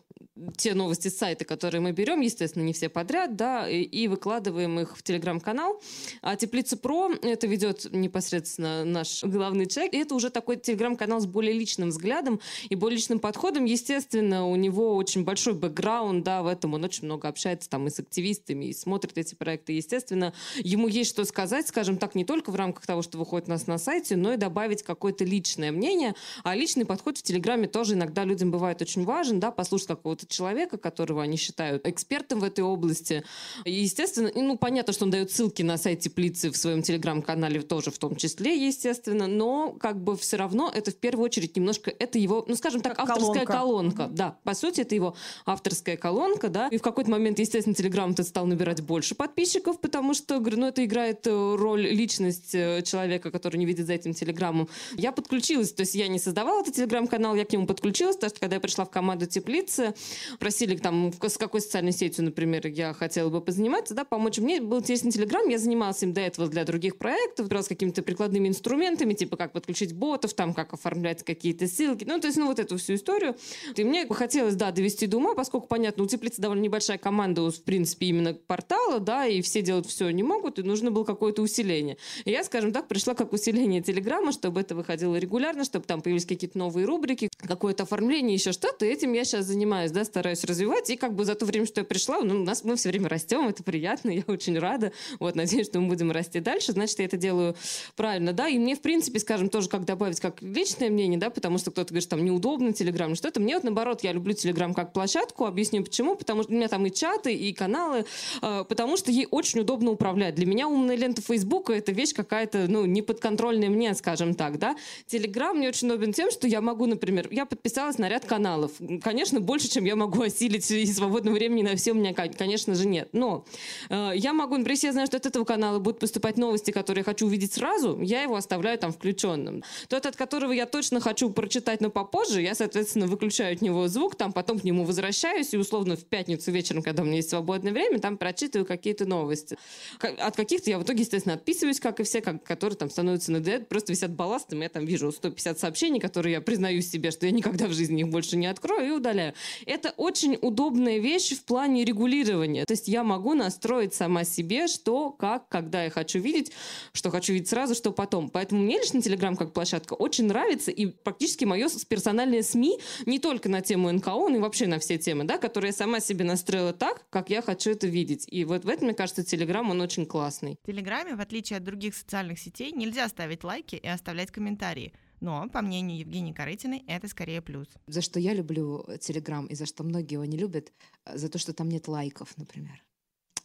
те новости с сайта, которые мы берем, естественно, не все подряд, да, и, и выкладываем их в телеграм-канал. А теплица про это ведет непосредственно наш главный человек. И это уже такой телеграм-канал с более личным взглядом и более личным подходом. Естественно, у него очень большой бэкграунд, да, в этом он очень много общается там и с активистами, и смотрит эти проекты. Естественно, ему есть что сказать, скажем так, не только в рамках того, что выходит у нас на сайте, но и добавить какое-то личное мнение. А личный подход в Телеграме тоже иногда людям бывает очень важен, да, послушать какого-то человека, которого они считают экспертом в этой области. И, естественно, ну, понятно, что он дает ссылки на сайт Теплицы в своем Телеграм-канале тоже в том числе, естественно, но как бы все равно это в первую очередь немножко, это его, ну, скажем так, Как авторская колонка. колонка. Да, по сути, это его авторская колонка, да. И в какой-то момент, естественно, Телеграм то стал набирать больше подписчиков, потому что, говорю, ну, это играет э, роль личность э, человека, который не видит за этим Телеграмом. Я подключилась, то есть я не создавала этот Телеграм-канал, я к нему подключилась, потому что когда я пришла в команду Теплицы, просили там, с какой социальной сетью, например, я хотела бы позаниматься, да, помочь. Мне был интересен Телеграм, я занималась им до этого для других проектов, раз какими-то прикладными инструментами, типа как подключить ботов, там, как оформлять какие-то ссылки, ну, то есть, ну, вот эту всю историю. И мне бы хотелось, да, довести до ума, поскольку, понятно, у Теплицы довольно небольшая команда, в принципе, именно портала, да, и все делать все не могут, и нужно было какое-то усиление. И я, скажем так, пришла как усиление Телеграма, чтобы это выходило регулярно, чтобы там появились какие-то новые рубрики, какое-то оформление, еще что-то. Этим я сейчас занимаюсь, да, стараюсь развивать. И как бы за то время, что я пришла, ну, у нас мы все время растем, это приятно, я очень рада. Вот, надеюсь, что мы будем расти дальше, значит, я это делаю правильно, да. И мне, в принципе, скажем, тоже как добавить как личное мнение, да, потому что кто-то говорит, что там неудобно Телеграм, что-то. Мне вот наоборот, я люблю Телеграм как площадку, объясню почему, потому что у меня там и чаты, и каналы, э, потому что ей очень удобно управлять. Для меня умная лента Фейсбука это вещь какая-то, ну, не подконтрольная мне, скажем так, да. Телеграм мне очень удобен тем, что я могу, например, я подписалась на ряд каналов. Конечно, больше, чем я могу осилить из свободного времени на все у меня, кон- конечно же, нет. Но э, я могу, например, если я знаю, что от этого канала будут поступать новости, которые я хочу увидеть сразу, я его оставляю там включенным. Тот, от которого я точно хочу прочитать, но попозже, я, соответственно, выключаю от него звук, там потом к нему возвращаюсь и условно в пятницу вечером, когда у меня есть свободное время, там прочитываю какие-то новости. От каких-то я в итоге, естественно, отписываюсь, как и все, как, которые там становятся на ДЭД, просто висят балластом, я там вижу 150 сообщений, которые я признаю себе, что я никогда в жизни их больше не открою и удаляю. Это очень удобная вещь в плане регулирования. То есть я могу настроить сама себе, что, как, когда я хочу видеть, что хочу видеть сразу, что потом. Поэтому мне лично Телеграм как площадка очень нравится, и практически мое с- персональное СМИ не только на тему НКО, но и вообще на все темы, да, которые я сама себе настроила так, как я хочу это видеть. И вот в этом, мне кажется, Телеграм, он очень классный. В Телеграме, в отличие от других социальных сетей, нельзя ставить лайки и оставлять комментарии. Но, по мнению Евгении Корытиной, это скорее плюс. За что я люблю Телеграм и за что многие его не любят, за то, что там нет лайков, например.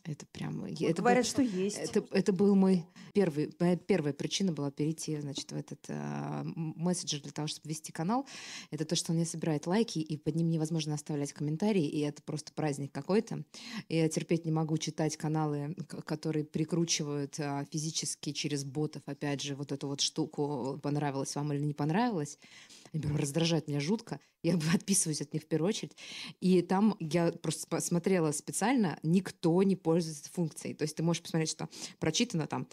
Это прям... это говорят, был- что есть. Это, это был мой первый... Моя первая причина была перейти, значит, в этот м- мессенджер для того, чтобы вести канал. Это то, что он не собирает лайки, и под ним невозможно оставлять комментарии, и это просто праздник какой-то. Я терпеть не могу читать каналы, которые прикручивают а, физически через ботов, опять же, вот эту вот штуку, понравилось вам или не понравилось. Прям раздражают меня жутко. Я отписываюсь от них в первую очередь. И там я просто посмотрела специально, никто не пользуется функцией. То есть ты можешь посмотреть, что прочитано там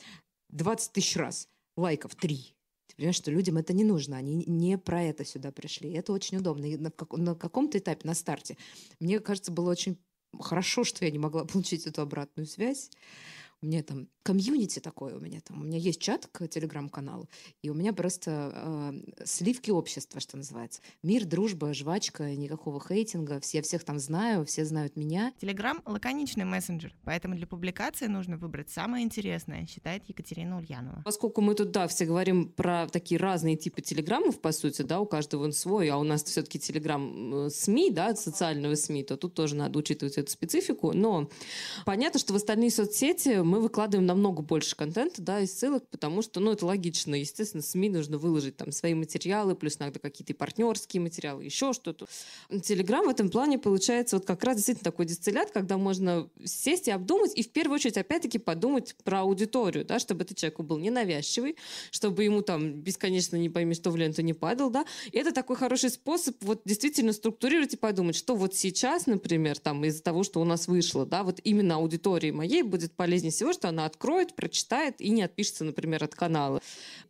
20 тысяч раз, лайков 3. Ты понимаешь, что людям это не нужно, они не про это сюда пришли. Это очень удобно. И на, как- на каком-то этапе, на старте, мне кажется, было очень хорошо, что я не могла получить эту обратную связь. Меня там комьюнити такое у меня там. У меня есть чат к телеграм-каналу, и у меня просто э, сливки общества, что называется. Мир, дружба, жвачка, никакого хейтинга. Все всех там знаю, все знают меня. Телеграм — лаконичный мессенджер, поэтому для публикации нужно выбрать самое интересное, считает Екатерина Ульянова. Поскольку мы тут, да, все говорим про такие разные типы телеграммов, по сути, да, у каждого он свой, а у нас все-таки телеграм СМИ, да, социального СМИ, то тут тоже надо учитывать эту специфику. Но понятно, что в остальные соцсети мы выкладываем намного больше контента, да, и ссылок, потому что, ну, это логично. Естественно, СМИ нужно выложить там свои материалы, плюс иногда какие-то партнерские материалы, еще что-то. Телеграм в этом плане получается вот как раз действительно такой дистиллят, когда можно сесть и обдумать, и в первую очередь, опять-таки, подумать про аудиторию, да, чтобы этот человеку был ненавязчивый, чтобы ему там бесконечно не пойми, что в ленту не падал, да. И это такой хороший способ вот действительно структурировать и подумать, что вот сейчас, например, там из-за того, что у нас вышло, да, вот именно аудитории моей будет полезнее всего, что она откроет, прочитает и не отпишется, например, от канала.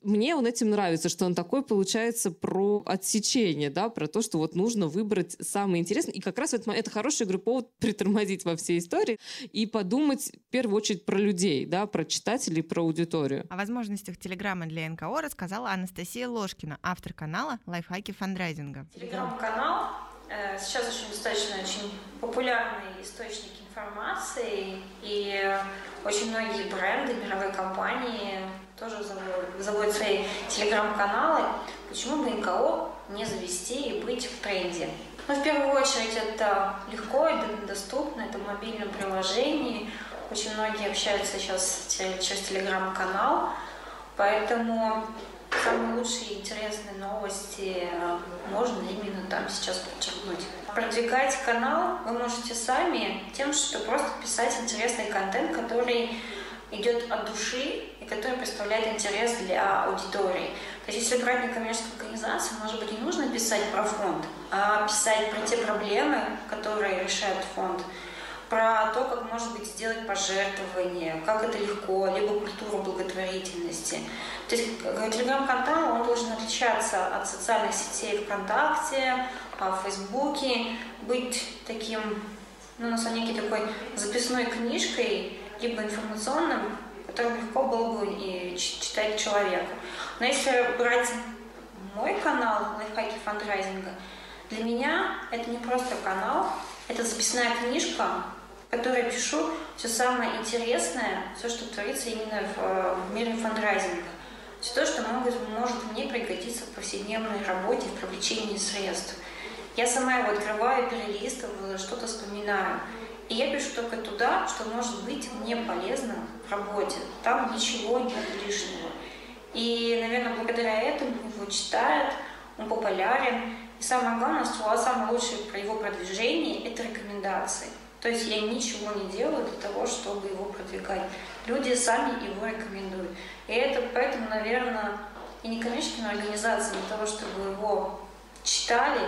Мне он этим нравится, что он такой получается про отсечение, да, про то, что вот нужно выбрать самое интересное. И как раз это, это хороший игры повод притормозить во всей истории и подумать в первую очередь про людей, да, про читателей, про аудиторию. О возможностях Телеграма для НКО рассказала Анастасия Ложкина, автор канала «Лайфхаки фандрайзинга». Телеграм-канал э, сейчас очень достаточно очень популярный источник информации, и очень многие бренды, мировые компании тоже заводят свои телеграм-каналы. Почему бы НКО не завести и быть в тренде? Ну, в первую очередь, это легко и доступно, это в мобильном приложении. Очень многие общаются сейчас через телеграм-канал, поэтому самые лучшие интересные новости э, можно именно там сейчас подчеркнуть. Продвигать канал вы можете сами тем, что просто писать интересный контент, который идет от души и который представляет интерес для аудитории. То есть если брать некоммерческую организацию, может быть, не нужно писать про фонд, а писать про те проблемы, которые решает фонд, про то, как может быть сделать пожертвование, как это легко, либо культуру благотворительности. То есть телеграм-канал, он должен отличаться от социальных сетей ВКонтакте, в Фейсбуке, быть таким, ну, на самом деле, такой записной книжкой, либо информационным, которым легко было бы и читать человеку. Но если брать мой канал лайфхаки фандрайзинга, для меня это не просто канал, это записная книжка, в которой пишу все самое интересное, все, что творится именно в, в мире фандрайзинга. Все то, что может, может мне пригодиться в повседневной работе, в привлечении средств. Я сама его открываю, перелистываю, что-то вспоминаю. И я пишу только туда, что может быть мне полезно в работе. Там ничего нет лишнего. И, наверное, благодаря этому его читают, он популярен. И самое главное, что самое лучшее про его продвижение – это рекомендации. То есть я ничего не делаю для того, чтобы его продвигать. Люди сами его рекомендуют. И это поэтому, наверное, и некоммерческим организациям для того, чтобы его читали,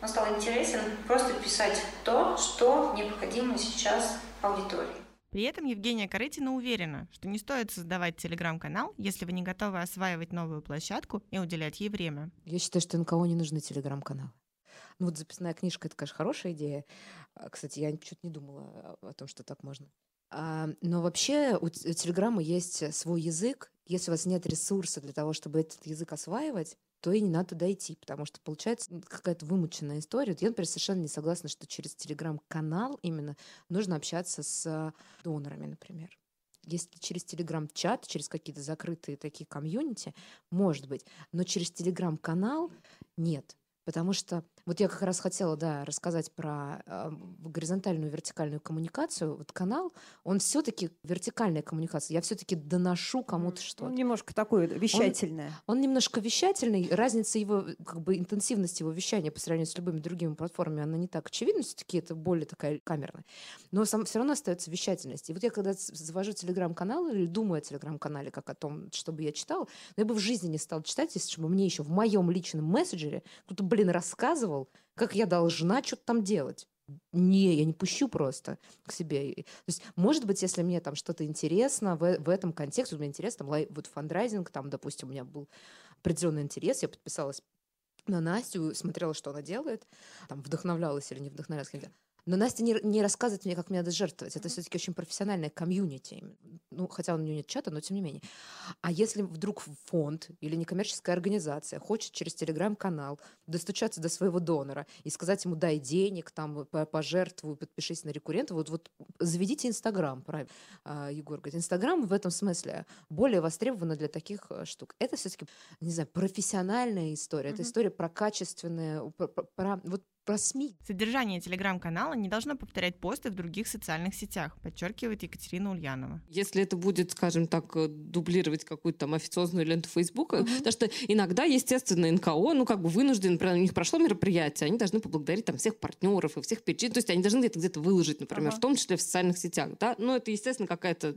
он стал интересен просто писать то, что необходимо сейчас аудитории. При этом Евгения Корытина уверена, что не стоит создавать телеграм-канал, если вы не готовы осваивать новую площадку и уделять ей время. Я считаю, что никого не нужны телеграм-каналы. Ну вот записная книжка — это, конечно, хорошая идея. А, кстати, я чуть не думала о том, что так можно. А, но вообще у Телеграма есть свой язык. Если у вас нет ресурса для того, чтобы этот язык осваивать, то и не надо туда идти, потому что получается какая-то вымученная история. Я, например, совершенно не согласна, что через телеграм-канал именно нужно общаться с донорами, например. Если через телеграм-чат, через какие-то закрытые такие комьюнити, может быть, но через телеграм-канал нет. Потому что вот я как раз хотела, да, рассказать про э, горизонтальную и вертикальную коммуникацию. Вот канал, он все-таки вертикальная коммуникация. Я все-таки доношу кому-то что-то. Он немножко такой вещательное. Он, он немножко вещательный. Разница его, как бы интенсивности его вещания по сравнению с любыми другими платформами, она не так очевидна. Все-таки это более такая камерная. Но сам, все равно остается вещательность. И вот я когда завожу телеграм-канал или думаю о телеграм-канале как о том, чтобы я читала, но я бы в жизни не стала читать, если бы мне еще в моем личном мессенджере кто-то, блин, рассказывал, рассказывал, как я должна что-то там делать. Не, я не пущу просто к себе. То есть, может быть, если мне там что-то интересно в, в этом контексте, мне интересно, там, вот фандрайзинг, там, допустим, у меня был определенный интерес, я подписалась на Настю, смотрела, что она делает, там, вдохновлялась или не вдохновлялась. Но Настя не, не рассказывает мне, как мне надо жертвовать. Это все-таки очень профессиональная комьюнити. Ну, хотя у нее нет чата, но тем не менее. А если вдруг фонд или некоммерческая организация хочет через телеграм-канал достучаться до своего донора и сказать ему, дай денег, там, пожертвуй, подпишись на рекуррента, вот, вот заведите Инстаграм, правильно, а, Егор говорит. Инстаграм в этом смысле более востребован для таких э, штук. Это все-таки, не знаю, профессиональная история. Mm-hmm. Это история про качественное, про, про, про вот про СМИ. Содержание телеграм-канала не должно повторять посты в других социальных сетях, подчеркивает Екатерина Ульянова. Если это будет, скажем так, э, дублировать какую-то там официозную ленту Фейсбука, угу. потому что иногда, естественно, НКО, ну, как бы вынужден, у них прошло мероприятие, они должны поблагодарить там всех партнеров и всех перечислить, то есть они должны где-то где-то выложить, например, ага. в том числе в социальных сетях, да, но это, естественно, какая-то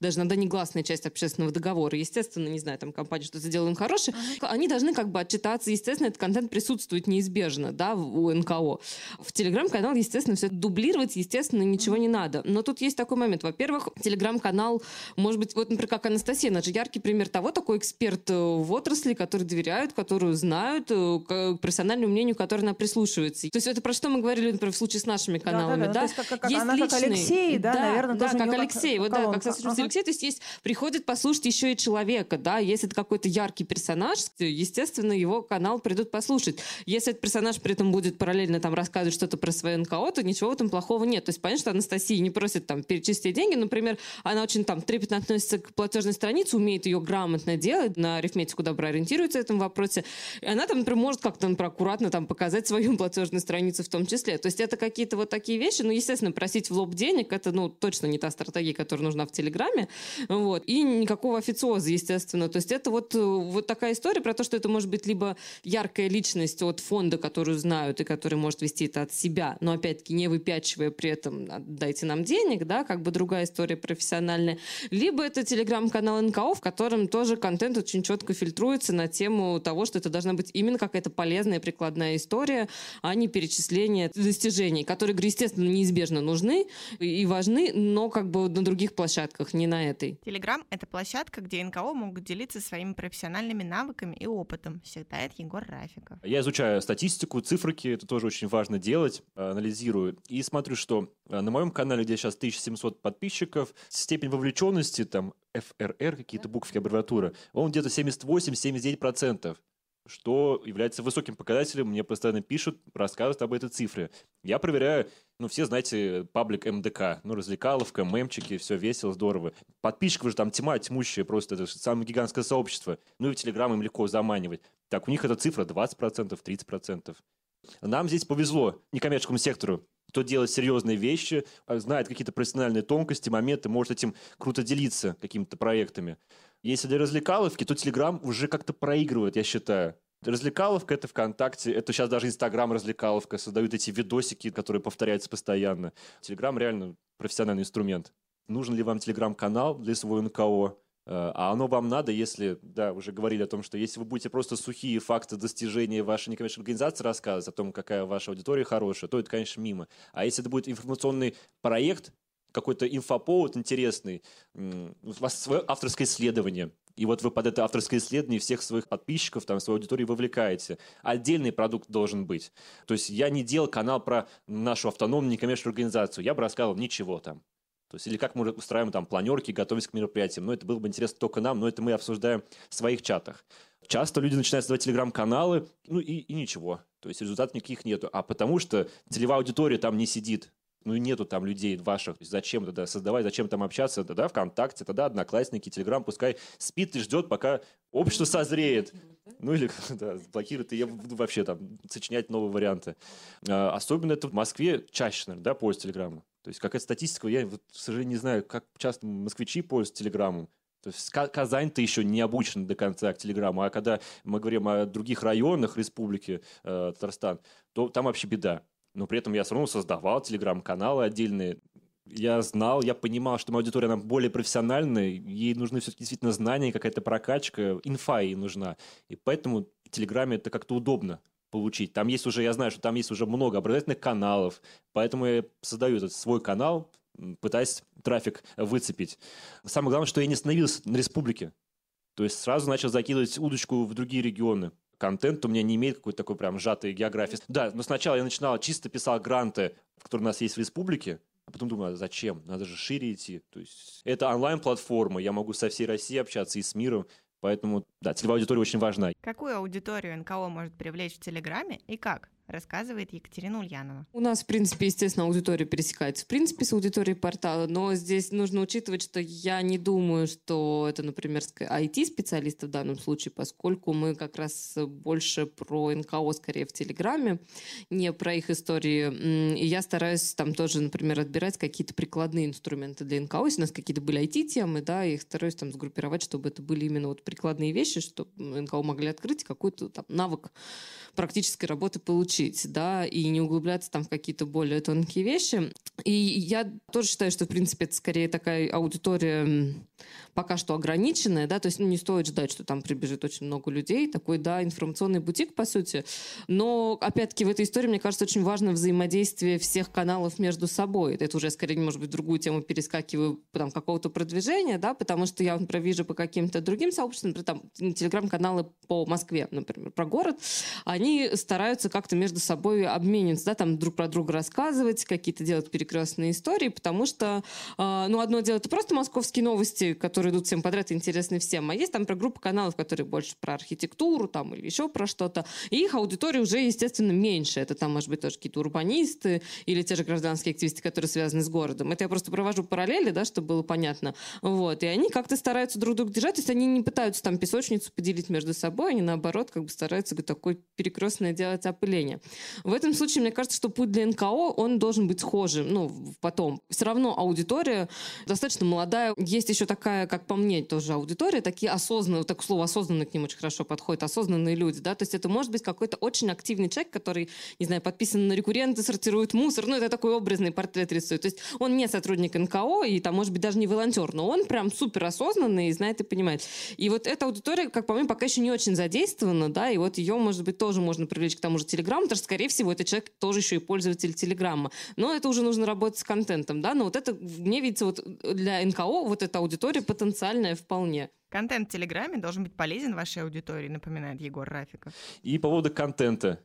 даже иногда негласная часть общественного договора, естественно, не знаю, там компания что-то сделала им хорошее, ага. они должны как бы отчитаться, естественно, этот контент присутствует неизбежно, да, у НКО. В Телеграм-канал, естественно, все дублировать, естественно, ничего не надо. Но тут есть такой момент. Во-первых, Телеграм-канал, может быть, вот, например, как Анастасия, она же яркий пример того, такой эксперт э, в отрасли, который доверяют, которую знают, э, к профессиональному мнению, которое она прислушивается. То есть это про что мы говорили, например, в случае с нашими каналами, да? да? да? То есть как, как, есть она личные, как Алексей, да, да наверное, да, как Алексей, вот, да, как ага. Алексей, то есть есть, приходит послушать еще и человека, да, если это какой-то яркий персонаж, естественно, его канал придут послушать. Если этот персонаж при этом будет параллельно там рассказывать что-то про свое НКО, то ничего в этом плохого нет. То есть понятно, что Анастасия не просит там перечислить деньги, например, она очень там трепетно относится к платежной странице, умеет ее грамотно делать, на арифметику добра ориентируется в этом вопросе. И она там, например, может как-то например, аккуратно там показать свою платежную страницу в том числе. То есть это какие-то вот такие вещи, ну, естественно, просить в лоб денег, это, ну, точно не та стратегия, которая нужна в Телеграме, вот, и никакого официоза, естественно. То есть это вот, вот такая история про то, что это может быть либо яркая личность от фонда, которую знают и который может вести это от себя, но опять-таки не выпячивая при этом «дайте нам денег», да, как бы другая история профессиональная. Либо это телеграм-канал НКО, в котором тоже контент очень четко фильтруется на тему того, что это должна быть именно какая-то полезная прикладная история, а не перечисление достижений, которые, естественно, неизбежно нужны и важны, но как бы на других площадках, не на этой. Телеграм — это площадка, где НКО могут делиться своими профессиональными навыками и опытом, считает Егор Рафиков. Я изучаю статистику, цифрики, это тоже очень важно делать, анализирую, и смотрю, что э, на моем канале, где сейчас 1700 подписчиков, степень вовлеченности, там, ФРР, какие-то буквы, аббревиатура, он где-то 78-79% что является высоким показателем. Мне постоянно пишут, рассказывают об этой цифре. Я проверяю, ну, все знаете, паблик МДК, ну, развлекаловка, мемчики, все весело, здорово. Подписчиков же там тьма тьмущая, просто это самое гигантское сообщество. Ну, и в Телеграм им легко заманивать. Так, у них эта цифра 20%, 30%. Нам здесь повезло некоммерческому сектору. Кто делает серьезные вещи, а, знает какие-то профессиональные тонкости, моменты, может этим круто делиться какими-то проектами. Если для развлекаловки, то Телеграм уже как-то проигрывает, я считаю. Развлекаловка — это ВКонтакте, это сейчас даже Инстаграм развлекаловка, создают эти видосики, которые повторяются постоянно. Телеграм реально профессиональный инструмент. Нужен ли вам Телеграм-канал для своего НКО? Э, а оно вам надо, если, да, уже говорили о том, что если вы будете просто сухие факты достижения вашей некоммерческой организации рассказывать о том, какая ваша аудитория хорошая, то это, конечно, мимо. А если это будет информационный проект, какой-то инфоповод интересный, у вас свое авторское исследование, и вот вы под это авторское исследование всех своих подписчиков, там, свою аудиторию вовлекаете. Отдельный продукт должен быть. То есть я не делал канал про нашу автономную некоммерческую организацию. Я бы рассказывал ничего там. То есть, или как мы устраиваем там планерки, готовимся к мероприятиям. Но это было бы интересно только нам, но это мы обсуждаем в своих чатах. Часто люди начинают создавать телеграм-каналы, ну и, и ничего. То есть результатов никаких нету. А потому что целевая аудитория там не сидит. Ну и нету там людей ваших. Зачем тогда создавать, зачем там общаться? Тогда ВКонтакте, тогда Одноклассники, Телеграм пускай спит и ждет, пока общество созреет. Ну или да, блокирует, и я буду вообще там сочинять новые варианты. А, особенно это в Москве чаще, наверное, да, по Телеграму. То есть какая статистика, я, вот, к сожалению, не знаю, как часто москвичи пользуются Телеграмом. То есть Казань-то еще не обучен до конца к Телеграму, а когда мы говорим о других районах республики э, Татарстан, то там вообще беда. Но при этом я все равно создавал Телеграм-каналы отдельные. Я знал, я понимал, что моя аудитория она более профессиональная, ей нужны все-таки действительно знания, какая-то прокачка, инфа ей нужна. И поэтому в Телеграме это как-то удобно получить. Там есть уже, я знаю, что там есть уже много образовательных каналов, поэтому я создаю этот свой канал, пытаясь трафик выцепить. Самое главное, что я не остановился на республике. То есть сразу начал закидывать удочку в другие регионы. контент у меня не имеет какой-то такой прям сжатой географии. Да, но сначала я начинал, чисто писал гранты, которые у нас есть в республике, а потом думаю, а зачем? Надо же шире идти. То есть это онлайн-платформа, я могу со всей Россией общаться и с миром, поэтому, да, целевая аудитория очень важна. Какую аудиторию НКО может привлечь в Телеграме и как? Рассказывает Екатерина Ульянова. У нас, в принципе, естественно, аудитория пересекается, в принципе, с аудиторией портала, но здесь нужно учитывать, что я не думаю, что это, например, IT-специалисты в данном случае, поскольку мы как раз больше про НКО, скорее, в Телеграме, не про их истории. И я стараюсь там тоже, например, отбирать какие-то прикладные инструменты для НКО. Если у нас какие-то были IT-темы, да, я их стараюсь там сгруппировать, чтобы это были именно вот прикладные вещи, чтобы НКО могли открыть какой-то там навык практической работы получить, да, и не углубляться там в какие-то более тонкие вещи. И я тоже считаю, что, в принципе, это скорее такая аудитория пока что ограниченная, да, то есть ну, не стоит ждать, что там прибежит очень много людей, такой, да, информационный бутик, по сути. Но, опять-таки, в этой истории, мне кажется, очень важно взаимодействие всех каналов между собой. Это уже, скорее, может быть, другую тему перескакиваю, там, какого-то продвижения, да, потому что я, например, вижу по каким-то другим сообществам, например, там, телеграм-каналы по Москве, например, про город, они стараются как-то между собой обмениваться, да, там, друг про друга рассказывать, какие-то делать перекрестные истории, потому что, э, ну, одно дело, это просто московские новости, которые которые идут всем подряд интересны всем. А есть там про группу каналов, которые больше про архитектуру там или еще про что-то. И их аудитория уже, естественно, меньше. Это там, может быть, тоже какие-то урбанисты или те же гражданские активисты, которые связаны с городом. Это я просто провожу параллели, да, чтобы было понятно. Вот. И они как-то стараются друг друга держать. То есть они не пытаются там песочницу поделить между собой, они наоборот как бы стараются такое перекрестное делать опыление. В этом случае, мне кажется, что путь для НКО, он должен быть схожим, ну, потом. Все равно аудитория достаточно молодая. Есть еще такая, как по мне, тоже аудитория, такие осознанные, так слово осознанные к ним очень хорошо подходит, осознанные люди, да, то есть это может быть какой-то очень активный человек, который, не знаю, подписан на рекурренты, сортирует мусор, ну, это такой образный портрет рисует. То есть он не сотрудник НКО и там, может быть, даже не волонтер, но он прям супер осознанный знает и понимает. И вот эта аудитория, как по мне, пока еще не очень задействована, да, и вот ее, может быть, тоже можно привлечь к тому же Телеграмму, потому что, скорее всего, этот человек тоже еще и пользователь Телеграмма. Но это уже нужно работать с контентом, да, но вот это, мне видится, вот для НКО вот эта аудитория потенциально потенциальное вполне. Контент в Телеграме должен быть полезен вашей аудитории, напоминает Егор Рафиков. И по поводу контента.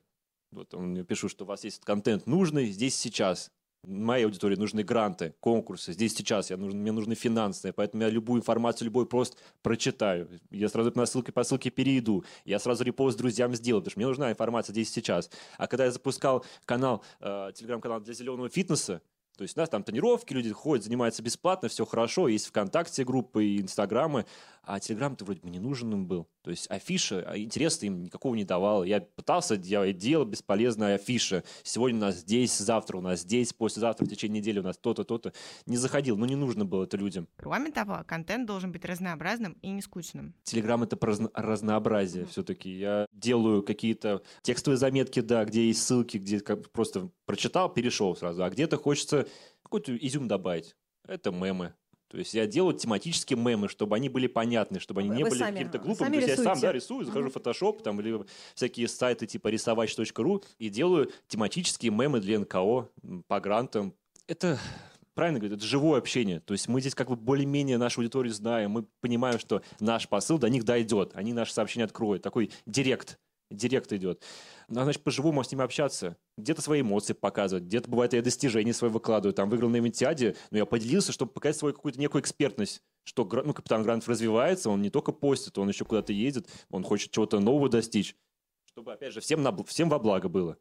Вот он мне пишет, что у вас есть контент нужный здесь сейчас. Моей аудитории нужны гранты, конкурсы. Здесь сейчас я нужен, мне нужны финансовые, поэтому я любую информацию, любой пост прочитаю. Я сразу на ссылке по ссылке перейду. Я сразу репост друзьям сделаю, потому что мне нужна информация здесь сейчас. А когда я запускал канал, э, телеграм-канал для зеленого фитнеса, то есть у нас там тренировки, люди ходят, занимаются бесплатно, все хорошо, есть ВКонтакте группы и Инстаграмы, а Телеграм-то вроде бы не нужен им был. То есть афиша, а интереса им никакого не давал. Я пытался делать, делал бесполезная афиша. Сегодня у нас здесь, завтра у нас здесь, послезавтра в течение недели у нас то-то, то-то. Не заходил, но не нужно было это людям. Кроме того, контент должен быть разнообразным и не скучным. Телеграм — это про разнообразие mm-hmm. все-таки. Я делаю какие-то текстовые заметки, да, где есть ссылки, где просто прочитал, перешел сразу. А где-то хочется какой-то изюм добавить. Это мемы. То есть я делаю тематические мемы, чтобы они были понятны, чтобы они не Вы были какими-то глупыми. Сами То есть я сам да, рисую, захожу в Photoshop там, или всякие сайты типа рисовать.ру и делаю тематические мемы для НКО по грантам. Это правильно говорит, это живое общение. То есть мы здесь как бы более-менее нашу аудиторию знаем, мы понимаем, что наш посыл до них дойдет, они наши сообщения откроют. Такой директ, директ идет. Надо, значит, по-живому с ними общаться. Где-то свои эмоции показывать, где-то, бывает, я достижения свои выкладываю. Там выиграл на Инвентиаде, но я поделился, чтобы показать свою какую-то некую экспертность. Что ну, капитан Грантов развивается, он не только постит, он еще куда-то ездит, он хочет чего-то нового достичь. Чтобы, опять же, всем, на, всем во благо было.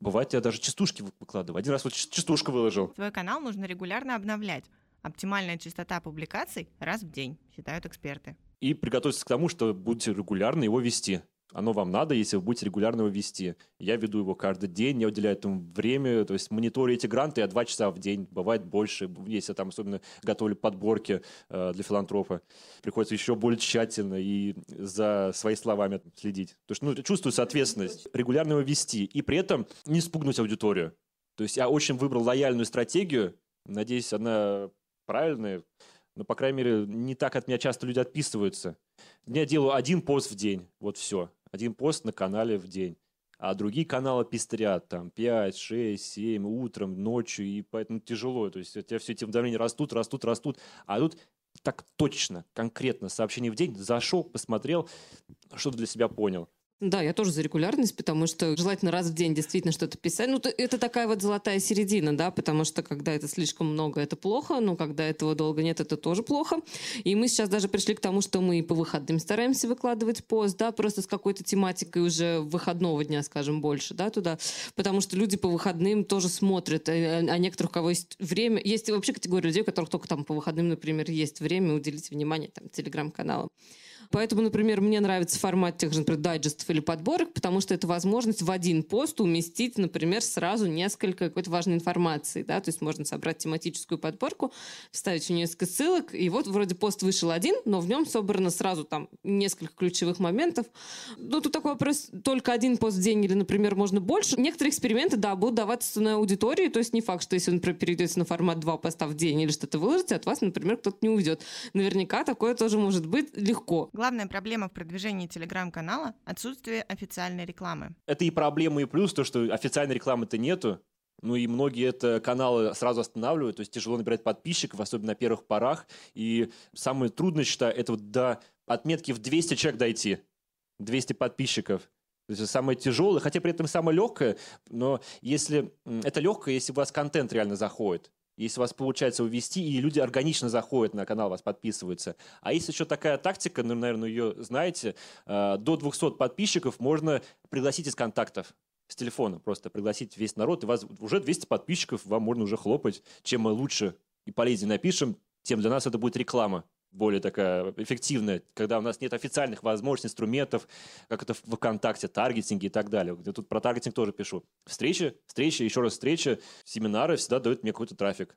Бывает, я даже частушки выкладываю. Один раз вот частушку выложил. Твой канал нужно регулярно обновлять. Оптимальная частота публикаций раз в день, считают эксперты. И приготовиться к тому, что будете регулярно его вести. Оно вам надо, если вы будете регулярно его вести. Я веду его каждый день, я уделяю этому время, то есть мониторю эти гранты я два часа в день, бывает больше, если там особенно готовлю подборки э, для филантропа. Приходится еще более тщательно и за своими словами следить. То есть, ну, чувствуется ответственность, регулярно его вести и при этом не спугнуть аудиторию. То есть я очень выбрал лояльную стратегию, надеюсь, она правильная, но, по крайней мере, не так от меня часто люди отписываются. Я делаю один пост в день, вот все. Один пост на канале в день. А другие каналы пестрят, там, 5, 6, 7, утром, ночью, и поэтому тяжело. То есть у тебя все эти уведомления растут, растут, растут. А тут так точно, конкретно, сообщение в день, зашел, посмотрел, что-то для себя понял. Да, я тоже за регулярность, потому что желательно раз в день действительно что-то писать. Ну, это такая вот золотая середина, да, потому что когда это слишком много, это плохо, но когда этого долго нет, это тоже плохо. И мы сейчас даже пришли к тому, что мы по выходным стараемся выкладывать пост, да, просто с какой-то тематикой уже выходного дня, скажем, больше, да, туда, потому что люди по выходным тоже смотрят, а, а некоторых, у кого есть время, есть вообще категория людей, у которых только там по выходным, например, есть время уделить внимание там телеграм-каналам. Поэтому, например, мне нравится формат тех же, например, дайджестов или подборок, потому что это возможность в один пост уместить, например, сразу несколько какой-то важной информации. Да? То есть можно собрать тематическую подборку, вставить в нее несколько ссылок, и вот вроде пост вышел один, но в нем собрано сразу там несколько ключевых моментов. Ну, тут такой вопрос, только один пост в день или, например, можно больше. Некоторые эксперименты, да, будут даваться на аудитории, то есть не факт, что если вы, например, перейдете на формат два поста в день или что-то выложите, от вас, например, кто-то не уйдет. Наверняка такое тоже может быть легко. Главная проблема в продвижении телеграм-канала — отсутствие официальной рекламы. Это и проблема, и плюс то, что официальной рекламы-то нету. Ну и многие это каналы сразу останавливают, то есть тяжело набирать подписчиков, особенно на первых порах. И самое трудное, считаю, это вот до отметки в 200 человек дойти. 200 подписчиков. То есть самое тяжелое, хотя при этом самое легкое, но если это легкое, если у вас контент реально заходит. Если вас получается увести, и люди органично заходят на канал, вас подписываются. А есть еще такая тактика, ну, наверное, ее знаете, э, до 200 подписчиков можно пригласить из контактов с телефона, просто пригласить весь народ, и вас уже 200 подписчиков, вам можно уже хлопать. Чем мы лучше и полезнее напишем, тем для нас это будет реклама более такая эффективная, когда у нас нет официальных возможностей, инструментов, как это в ВКонтакте, таргетинги и так далее. Я тут про таргетинг тоже пишу. Встречи, встречи, еще раз встречи, семинары всегда дают мне какой-то трафик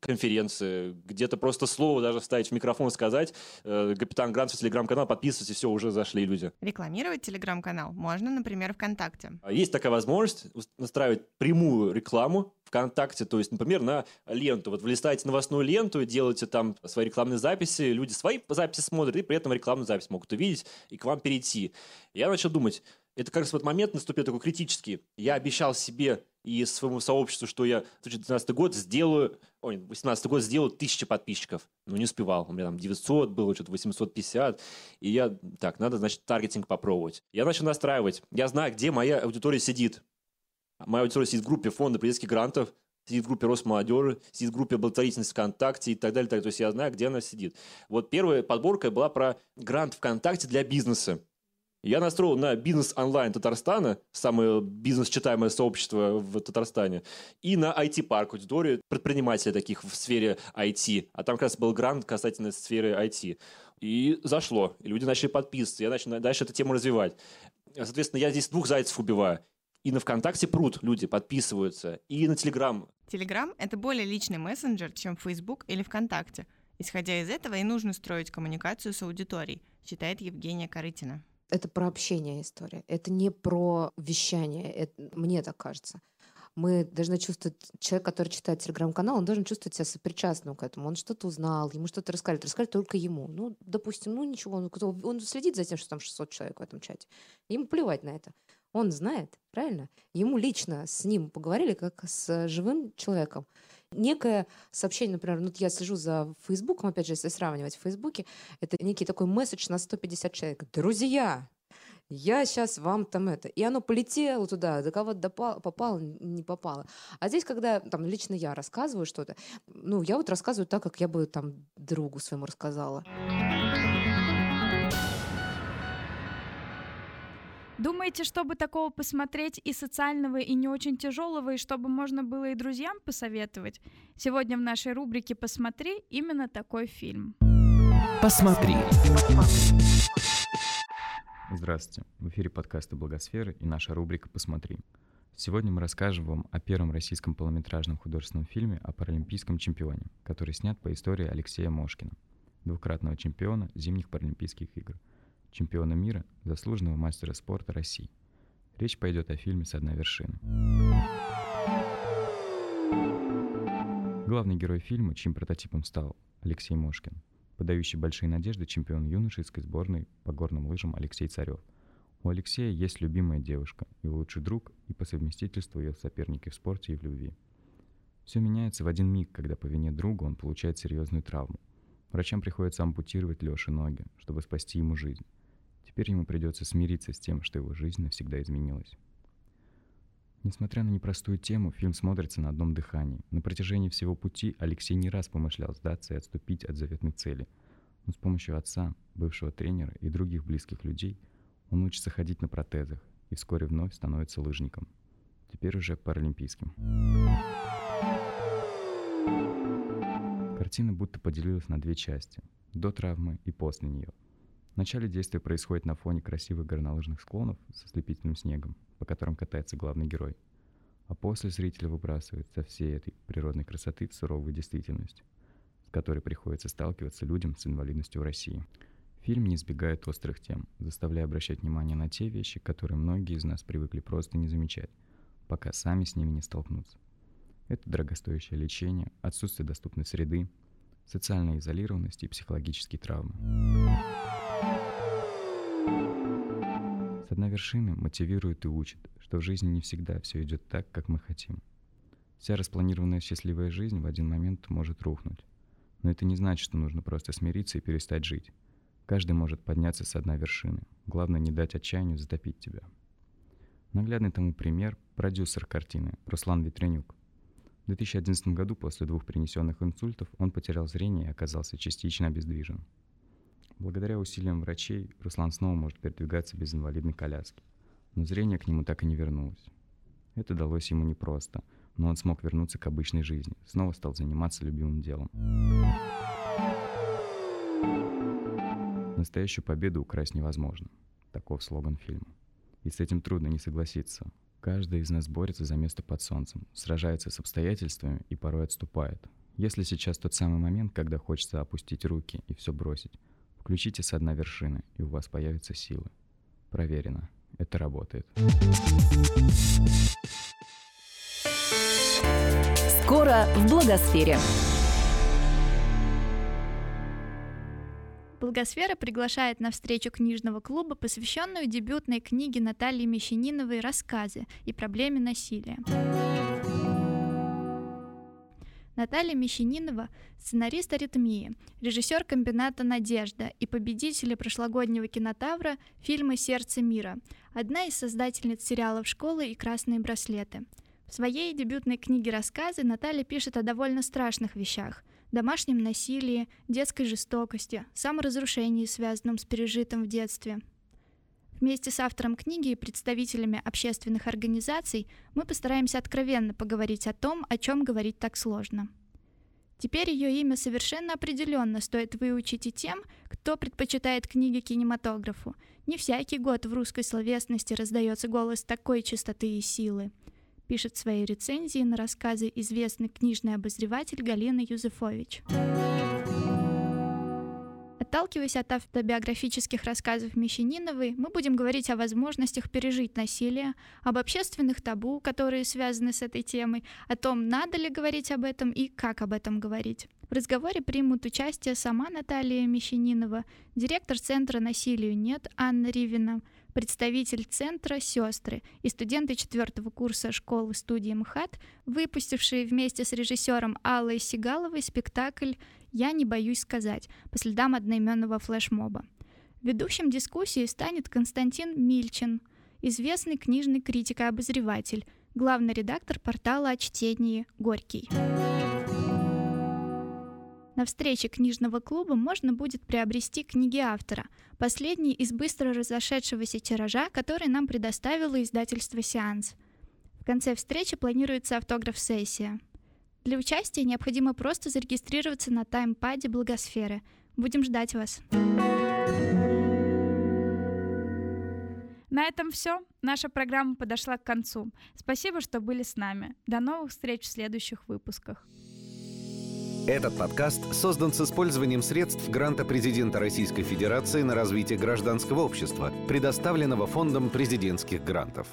конференции, где-то просто слово даже вставить в микрофон, сказать, э, капитан Грант телеграм-канал, подписывайтесь, все, уже зашли люди. Рекламировать телеграм-канал можно, например, ВКонтакте. А есть такая возможность настраивать прямую рекламу ВКонтакте, то есть, например, на ленту. Вот вы листаете новостную ленту, делаете там свои рекламные записи, люди свои записи смотрят, и при этом рекламную запись могут увидеть и к вам перейти. Я начал думать, это как раз в этот момент наступил такой критический. Я обещал себе и своему сообществу, что я в 2012 год сделаю, ой, 18 год сделаю тысячи подписчиков. Ну, не успевал. У меня там 900 было, что-то 850. И я, так, надо, значит, таргетинг попробовать. Я начал настраивать. Я знаю, где моя аудитория сидит. Моя аудитория сидит в группе фонда президентских грантов, сидит в группе Росмолодежи, сидит в группе благотворительности ВКонтакте и так далее. Так, то есть я знаю, где она сидит. Вот первая подборка была про грант ВКонтакте для бизнеса. Я настроил на бизнес онлайн Татарстана, самое бизнес-читаемое сообщество в Татарстане, и на IT-парк, аудиторию предпринимателей таких в сфере IT. А там как раз был грант касательно сферы IT. И зашло. И люди начали подписываться. Я начал дальше эту тему развивать. Соответственно, я здесь двух зайцев убиваю. И на ВКонтакте прут люди, подписываются. И на Телеграм. Телеграм — это более личный мессенджер, чем Facebook или ВКонтакте. Исходя из этого и нужно строить коммуникацию с аудиторией, считает Евгения Корытина это про общение история. Это не про вещание. Это, мне так кажется. Мы должны чувствовать, человек, который читает телеграм-канал, он должен чувствовать себя сопричастным к этому. Он что-то узнал, ему что-то рассказали. Рассказали только ему. Ну, допустим, ну ничего, он, он следит за тем, что там 600 человек в этом чате. Ему плевать на это. Он знает, правильно? Ему лично с ним поговорили, как с живым человеком некое сообщение, например, ну, я слежу за Фейсбуком, опять же, если сравнивать в Фейсбуке, это некий такой месседж на 150 человек. Друзья, я сейчас вам там это. И оно полетело туда, до кого-то попало, не попало. А здесь, когда там лично я рассказываю что-то, ну, я вот рассказываю так, как я бы там другу своему рассказала. Думаете, чтобы такого посмотреть и социального, и не очень тяжелого, и чтобы можно было и друзьям посоветовать? Сегодня в нашей рубрике «Посмотри» именно такой фильм. Посмотри. Здравствуйте. В эфире подкаста «Благосферы» и наша рубрика «Посмотри». Сегодня мы расскажем вам о первом российском полнометражном художественном фильме о паралимпийском чемпионе, который снят по истории Алексея Мошкина, двукратного чемпиона зимних паралимпийских игр – чемпиона мира, заслуженного мастера спорта России. Речь пойдет о фильме «С одной вершины». Главный герой фильма, чьим прототипом стал Алексей Мошкин, подающий большие надежды чемпион юношеской сборной по горным лыжам Алексей Царев. У Алексея есть любимая девушка, его лучший друг и по совместительству ее соперники в спорте и в любви. Все меняется в один миг, когда по вине друга он получает серьезную травму. Врачам приходится ампутировать Леше ноги, чтобы спасти ему жизнь. Теперь ему придется смириться с тем, что его жизнь навсегда изменилась. Несмотря на непростую тему, фильм смотрится на одном дыхании. На протяжении всего пути Алексей не раз помышлял сдаться и отступить от заветной цели. Но с помощью отца, бывшего тренера и других близких людей он учится ходить на протезах и вскоре вновь становится лыжником. Теперь уже паралимпийским. Картина будто поделилась на две части – до травмы и после нее. В начале действия происходит на фоне красивых горнолыжных склонов со слепительным снегом – по которым катается главный герой. А после зрителя выбрасывает со всей этой природной красоты в суровую действительность, с которой приходится сталкиваться людям с инвалидностью в России. Фильм не избегает острых тем, заставляя обращать внимание на те вещи, которые многие из нас привыкли просто не замечать, пока сами с ними не столкнутся. Это дорогостоящее лечение, отсутствие доступной среды, социальная изолированность и психологические травмы. С одной вершины мотивирует и учит, что в жизни не всегда все идет так, как мы хотим. Вся распланированная счастливая жизнь в один момент может рухнуть. Но это не значит, что нужно просто смириться и перестать жить. Каждый может подняться с одной вершины. Главное не дать отчаянию затопить тебя. Наглядный тому пример – продюсер картины Руслан Ветренюк. В 2011 году после двух принесенных инсультов он потерял зрение и оказался частично обездвижен. Благодаря усилиям врачей Руслан снова может передвигаться без инвалидной коляски. Но зрение к нему так и не вернулось. Это далось ему непросто, но он смог вернуться к обычной жизни, снова стал заниматься любимым делом. Настоящую победу украсть невозможно. Таков слоган фильма. И с этим трудно не согласиться. Каждый из нас борется за место под солнцем, сражается с обстоятельствами и порой отступает. Если сейчас тот самый момент, когда хочется опустить руки и все бросить, Включите с одной вершины, и у вас появятся силы. Проверено. Это работает. Скоро в благосфере. Благосфера приглашает на встречу книжного клуба, посвященную дебютной книге Натальи Мещаниновой «Рассказы и проблеме насилия». Наталья Мещанинова – сценарист «Аритмии», режиссер комбината «Надежда» и победитель прошлогоднего кинотавра фильма «Сердце мира», одна из создательниц сериалов «Школы» и «Красные браслеты». В своей дебютной книге рассказы Наталья пишет о довольно страшных вещах – домашнем насилии, детской жестокости, саморазрушении, связанном с пережитым в детстве – Вместе с автором книги и представителями общественных организаций мы постараемся откровенно поговорить о том, о чем говорить так сложно. Теперь ее имя совершенно определенно стоит выучить и тем, кто предпочитает книги кинематографу. Не всякий год в русской словесности раздается голос такой чистоты и силы. Пишет в своей рецензии на рассказы известный книжный обозреватель Галина Юзефович. Отталкиваясь от автобиографических рассказов Мещаниновой, мы будем говорить о возможностях пережить насилие, об общественных табу, которые связаны с этой темой, о том, надо ли говорить об этом и как об этом говорить. В разговоре примут участие сама Наталья Мещанинова, директор Центра «Насилию нет» Анна Ривина, представитель Центра «Сестры» и студенты четвертого курса школы студии МХАТ, выпустившие вместе с режиссером Аллой Сигаловой спектакль «Я не боюсь сказать» по следам одноименного флешмоба. Ведущим дискуссии станет Константин Мильчин, известный книжный критик и обозреватель, главный редактор портала о чтении «Горький». На встрече книжного клуба можно будет приобрести книги автора, последний из быстро разошедшегося тиража, который нам предоставило издательство «Сеанс». В конце встречи планируется автограф-сессия – для участия необходимо просто зарегистрироваться на таймпаде Благосферы. Будем ждать вас. На этом все. Наша программа подошла к концу. Спасибо, что были с нами. До новых встреч в следующих выпусках. Этот подкаст создан с использованием средств гранта президента Российской Федерации на развитие гражданского общества, предоставленного Фондом президентских грантов.